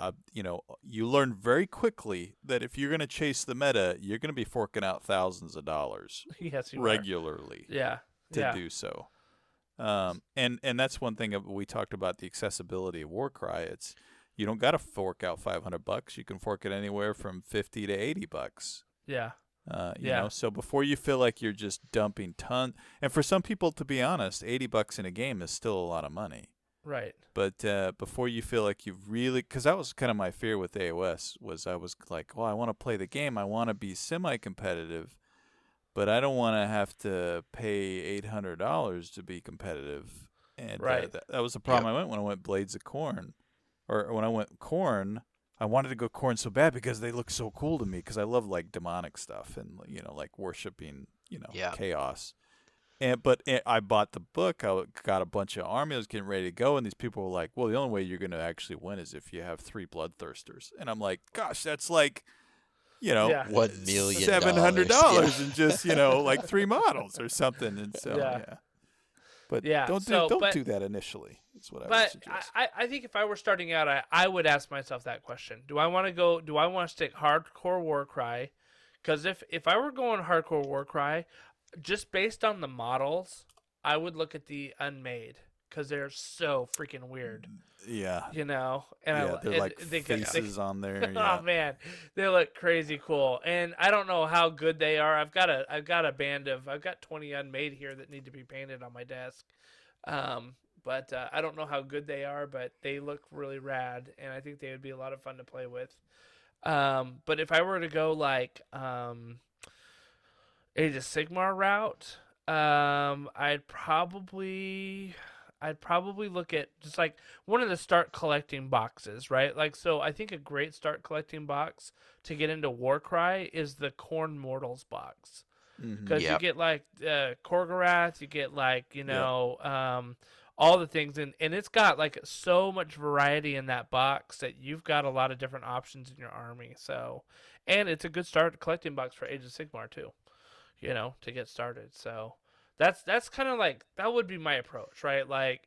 uh, you know you learn very quickly that if you're gonna chase the meta, you're gonna be forking out thousands of dollars yes, you are. regularly. Yeah. to yeah. do so. Um, and and that's one thing we talked about the accessibility of Warcry. It's you don't got to fork out 500 bucks. You can fork it anywhere from 50 to 80 bucks. Yeah. Uh, you Yeah. know, so before you feel like you're just dumping ton, and for some people, to be honest, 80 bucks in a game is still a lot of money. Right. But uh, before you feel like you've really, because that was kind of my fear with AOS, was I was like, well, I want to play the game, I want to be semi-competitive, but I don't want to have to pay eight hundred dollars to be competitive. And uh, Right. that, that was the problem I went when I went Blades of Khorne, or when I went Khorne. I wanted to go Khorne so bad because they look so cool to me because I love like demonic stuff and you know like worshiping you know Yeah. chaos. And but eh, I bought the book. I got a bunch of army. I was getting ready to go, and these people were like, "Well, the only way you're going to actually win is if you have three bloodthirsters." And I'm like, "Gosh, that's like, you know, Yeah. One million seven hundred dollars. dollars and just you know like three models or something." And so Yeah. yeah, but Yeah, don't do so, don't but- do that initially. That's what I would But I, suggest. I I think if I were starting out, I, I would ask myself that question: Do I want to go? Do I want to stick hardcore Warcry? Because if if I were going hardcore Warcry, just based on the models, I would look at the unmade because they're so freaking weird, yeah, you know. And yeah, I, they're and like they, could- they- faces on there. Yeah. oh man, they look crazy cool, and I don't know how good they are. I've got a I've got a band of I've got twenty unmade here that need to be painted on my desk, um, but uh, I don't know how good they are. But they look really rad, and I think they would be a lot of fun to play with. Um, but if I were to go like um, Age of Sigmar route, um, I'd probably I'd probably look at just like one of the start collecting boxes, right? Like so I think a great start collecting box to get into Warcry is the Khorne Mortals box. Because Yep. you get like uh Khorgorath, you get like, you know, um all the things and, and it's got like so much variety in that box that you've got a lot of different options in your army. So and it's a good start collecting box for Age of Sigmar too. You know, to get started. So that's that's kind of like that would be my approach, right? Like,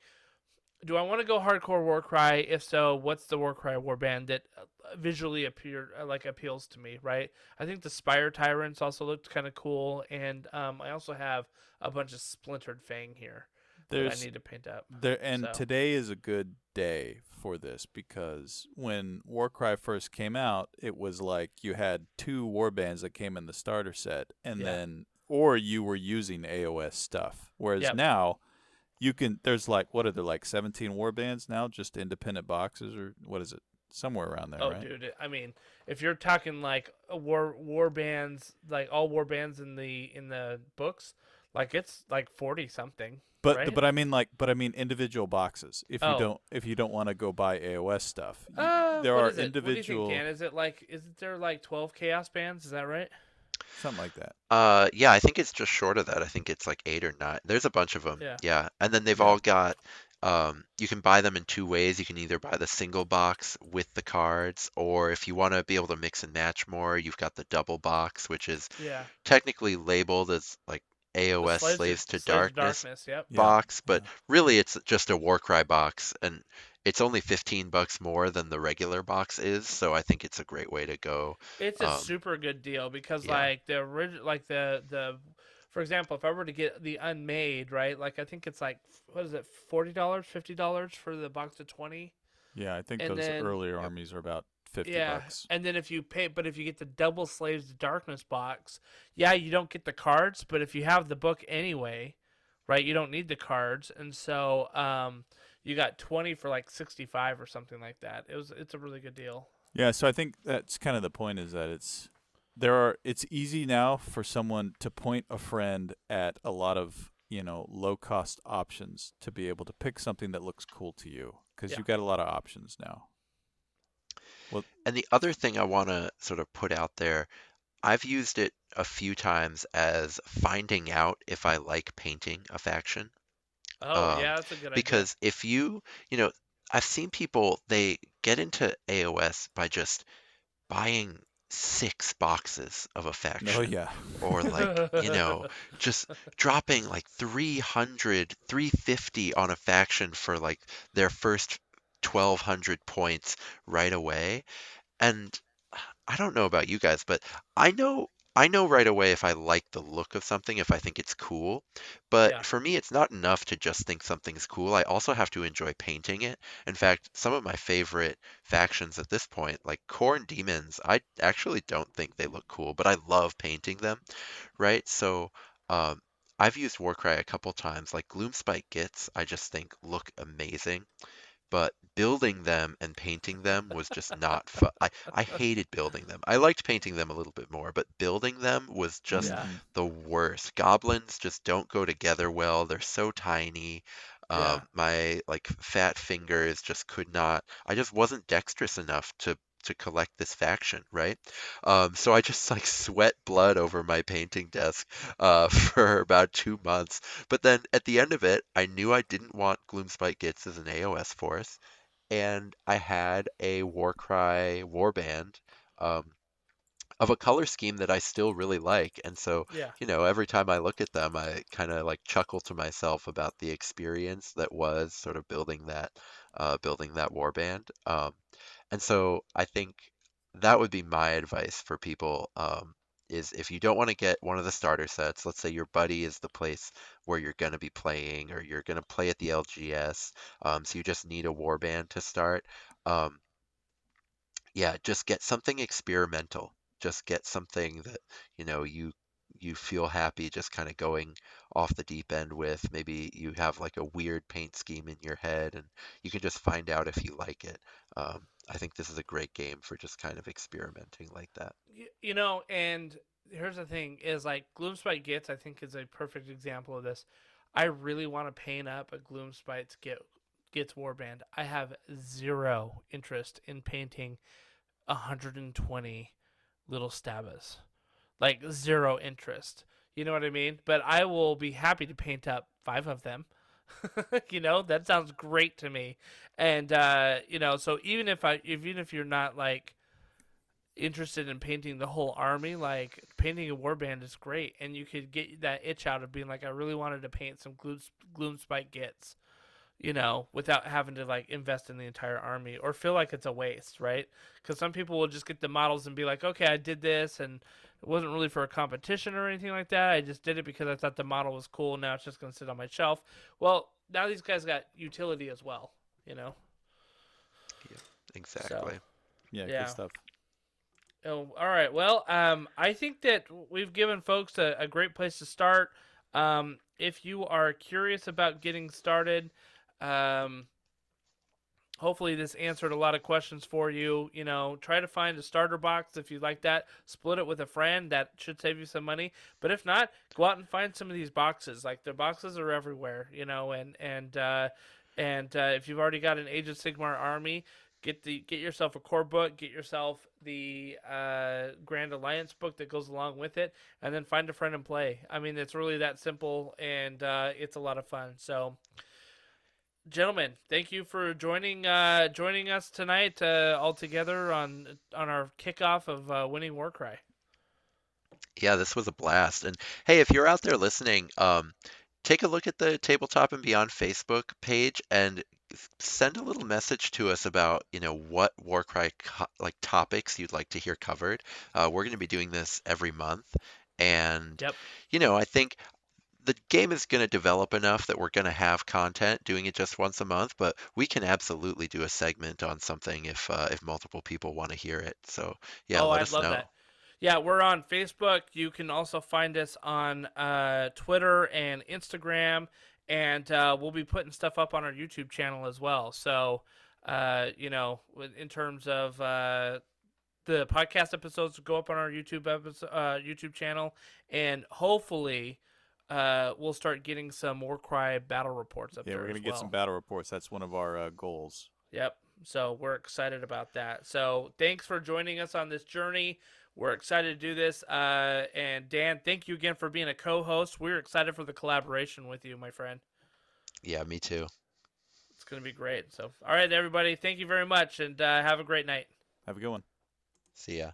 do I want to go hardcore Warcry? If so, what's the Warcry warband that uh, visually appear uh, like appeals to me, right? I think the Spire Tyrants also looked kind of cool, and um, I also have a bunch of Splintered Fang here that There's I need to paint up. There and So- today is a good day for this because when Warcry first came out, it was like you had two warbands that came in the starter set, and Yeah. then or you were using AOS stuff. Whereas Yep. now, you can. There's like what are there like 17 war bands now? Just independent boxes or what is it? Somewhere around there, Oh, right? dude! I mean, if you're talking like a war war bands, like all war bands in the in the books, like it's like forty something. But right? but I mean like but I mean individual boxes. If you Oh. don't if you don't want to go buy AOS stuff, Uh, there are is it? What do you individual think? Is it like is there like twelve chaos bands? Is that right? Something like that. Uh, yeah, I think it's just short of that. I think it's like eight or nine. There's a bunch of them. Yeah. yeah. And then they've all got, um, you can buy them in two ways. You can either buy the single box with the cards, or if you want to be able to mix and match more, you've got the double box, which is Yeah. technically labeled as like AOS Slaves, to Darkness Yep. Yeah, box, but yeah. really it's just a Warcry box, and it's only 15 bucks more than the regular box is. So I think it's a great way to go. It's a Um, super good deal because yeah. like the original, like the the, for example, if I were to get the unmade, right? Like I think it's like what is it, forty dollars, fifty dollars for the box of twenty. Yeah, I think And those then- earlier armies are about 50 yeah, bucks. and then if you pay, but if you get the double Slaves to Darkness box, yeah, you don't get the cards, but if you have the book anyway, right, you don't need the cards, and so um, you got twenty for like sixty five or something like that. It was it's a really good deal. Yeah, so I think that's kind of the point is that it's there are it's easy now for someone to point a friend at a lot of, you know, low cost options to be able to pick something that looks cool to you because Yeah. you've got a lot of options now. Well, and the other thing I want to sort of put out there, I've used it a few times as finding out if I like painting a faction. Oh Um, yeah, that's a good idea. Because if you, you know, I've seen people, they get into AOS by just buying six boxes of a faction. Oh yeah. Or like, you know, just dropping like 300, 350 on a faction for like their first 1200 points right away. And I don't know about you guys, but I know I know right away if I like the look of something, if I think it's cool. But Yeah. for me, it's not enough to just think something's cool. I also have to enjoy painting it. In fact, some of my favorite factions at this point, like Khorne Demons, I actually don't think they look cool, but I love painting them, right? So, um, I've used Warcry a couple times. Like Gloomspite Gitz, I just think look amazing. But building them and painting them was just not fun. I, I hated building them. I liked painting them a little bit more, but building them was just Yeah. the worst. Goblins just don't go together well. They're so tiny. Um, Yeah. my like fat fingers just could not. I just wasn't dexterous enough to to collect this faction, right? Um, so I just like sweat blood over my painting desk uh, for about two months. But then at the end of it, I knew I didn't want Gloomspite Gitz as an AOS force, and I had a Warcry warband um, of a color scheme that I still really like. And so, yeah. you know, every time I look at them, I kind of like chuckle to myself about the experience that was sort of building that, uh, building that warband. Um, and so I think that would be my advice for people. Um, is if you don't want to get one of the starter sets, let's say your buddy is the place where you're going to be playing, or you're going to play at the LGS, um, so you just need a warband to start. Um, yeah, just get something experimental. Just get something that, you know, you you feel happy just kind of going off the deep end with. Maybe you have like a weird paint scheme in your head and you can just find out if you like it. Um, I think this is a great game for just kind of experimenting like that. You know, and here's the thing: is like Gloomspite Gitz, I think, is a perfect example of this. I really want to paint up a Gloomspite's get Gitz warband. I have zero interest in painting 120 little stabbas, like zero interest. You know what I mean? But I will be happy to paint up five of them. you know, that sounds great to me. And uh, you know, so even if I, even if you're not like interested in painting the whole army, like painting a warband is great, and you could get that itch out of being like, I really wanted to paint some gloom, gloomspite gitz, you know, without having to like invest in the entire army or feel like it's a waste, right? Because some people will just get the models and be like, okay, I did this, and it wasn't really for a competition or anything like that. I just did it because I thought the model was cool. Now it's just gonna sit on my shelf. Well, now these guys got utility as well, you know. Yeah, Exactly. Yeah, Yeah. good stuff. Oh, all right. Well, um, I think that we've given folks a, a great place to start. Um, if you are curious about getting started, um, hopefully this answered a lot of questions for you. You know, try to find a starter box if you like that. Split it with a friend. That should save you some money. But if not, go out and find some of these boxes. Like the boxes are everywhere. You know, and and uh, and uh, if you've already got an Age of Sigmar army, get the get yourself a core book, get yourself the uh, Grand Alliance book that goes along with it, and then find a friend and play. I mean, it's really that simple, and uh, it's a lot of fun. So, gentlemen, thank you for joining uh, joining us tonight uh, all together on on our kickoff of uh, Winning Warcry. Yeah, this was a blast. And hey, if you're out there listening, um, take a look at the Tabletop and Beyond Facebook page and send a little message to us about, you know, what Warcry co- like topics you'd like to hear covered. Uh, we're going to be doing this every month, and Yep. you know, I think the game is going to develop enough that we're going to have content doing it just once a month, but we can absolutely do a segment on something if uh, if multiple people want to hear it. So yeah, oh, let I'd us love know. that. Yeah, we're on Facebook. You can also find us on uh, Twitter and Instagram, and uh, we'll be putting stuff up on our YouTube channel as well. So, uh, you know, in terms of uh, the podcast episodes, go up on our YouTube episode, uh, YouTube channel, and hopefully. Uh, we'll start getting some Warcry battle reports up Yeah, there. we're gonna as get well. some battle reports. That's one of our uh, goals. Yep. So we're excited about that. So thanks for joining us on this journey. We're excited to do this. Uh, and Dan, thank you again for being a co-host. We're excited for the collaboration with you, my friend. Yeah, me too. It's going to be great. So, all right, everybody, thank you very much, and uh, have a great night. Have a good one. See ya.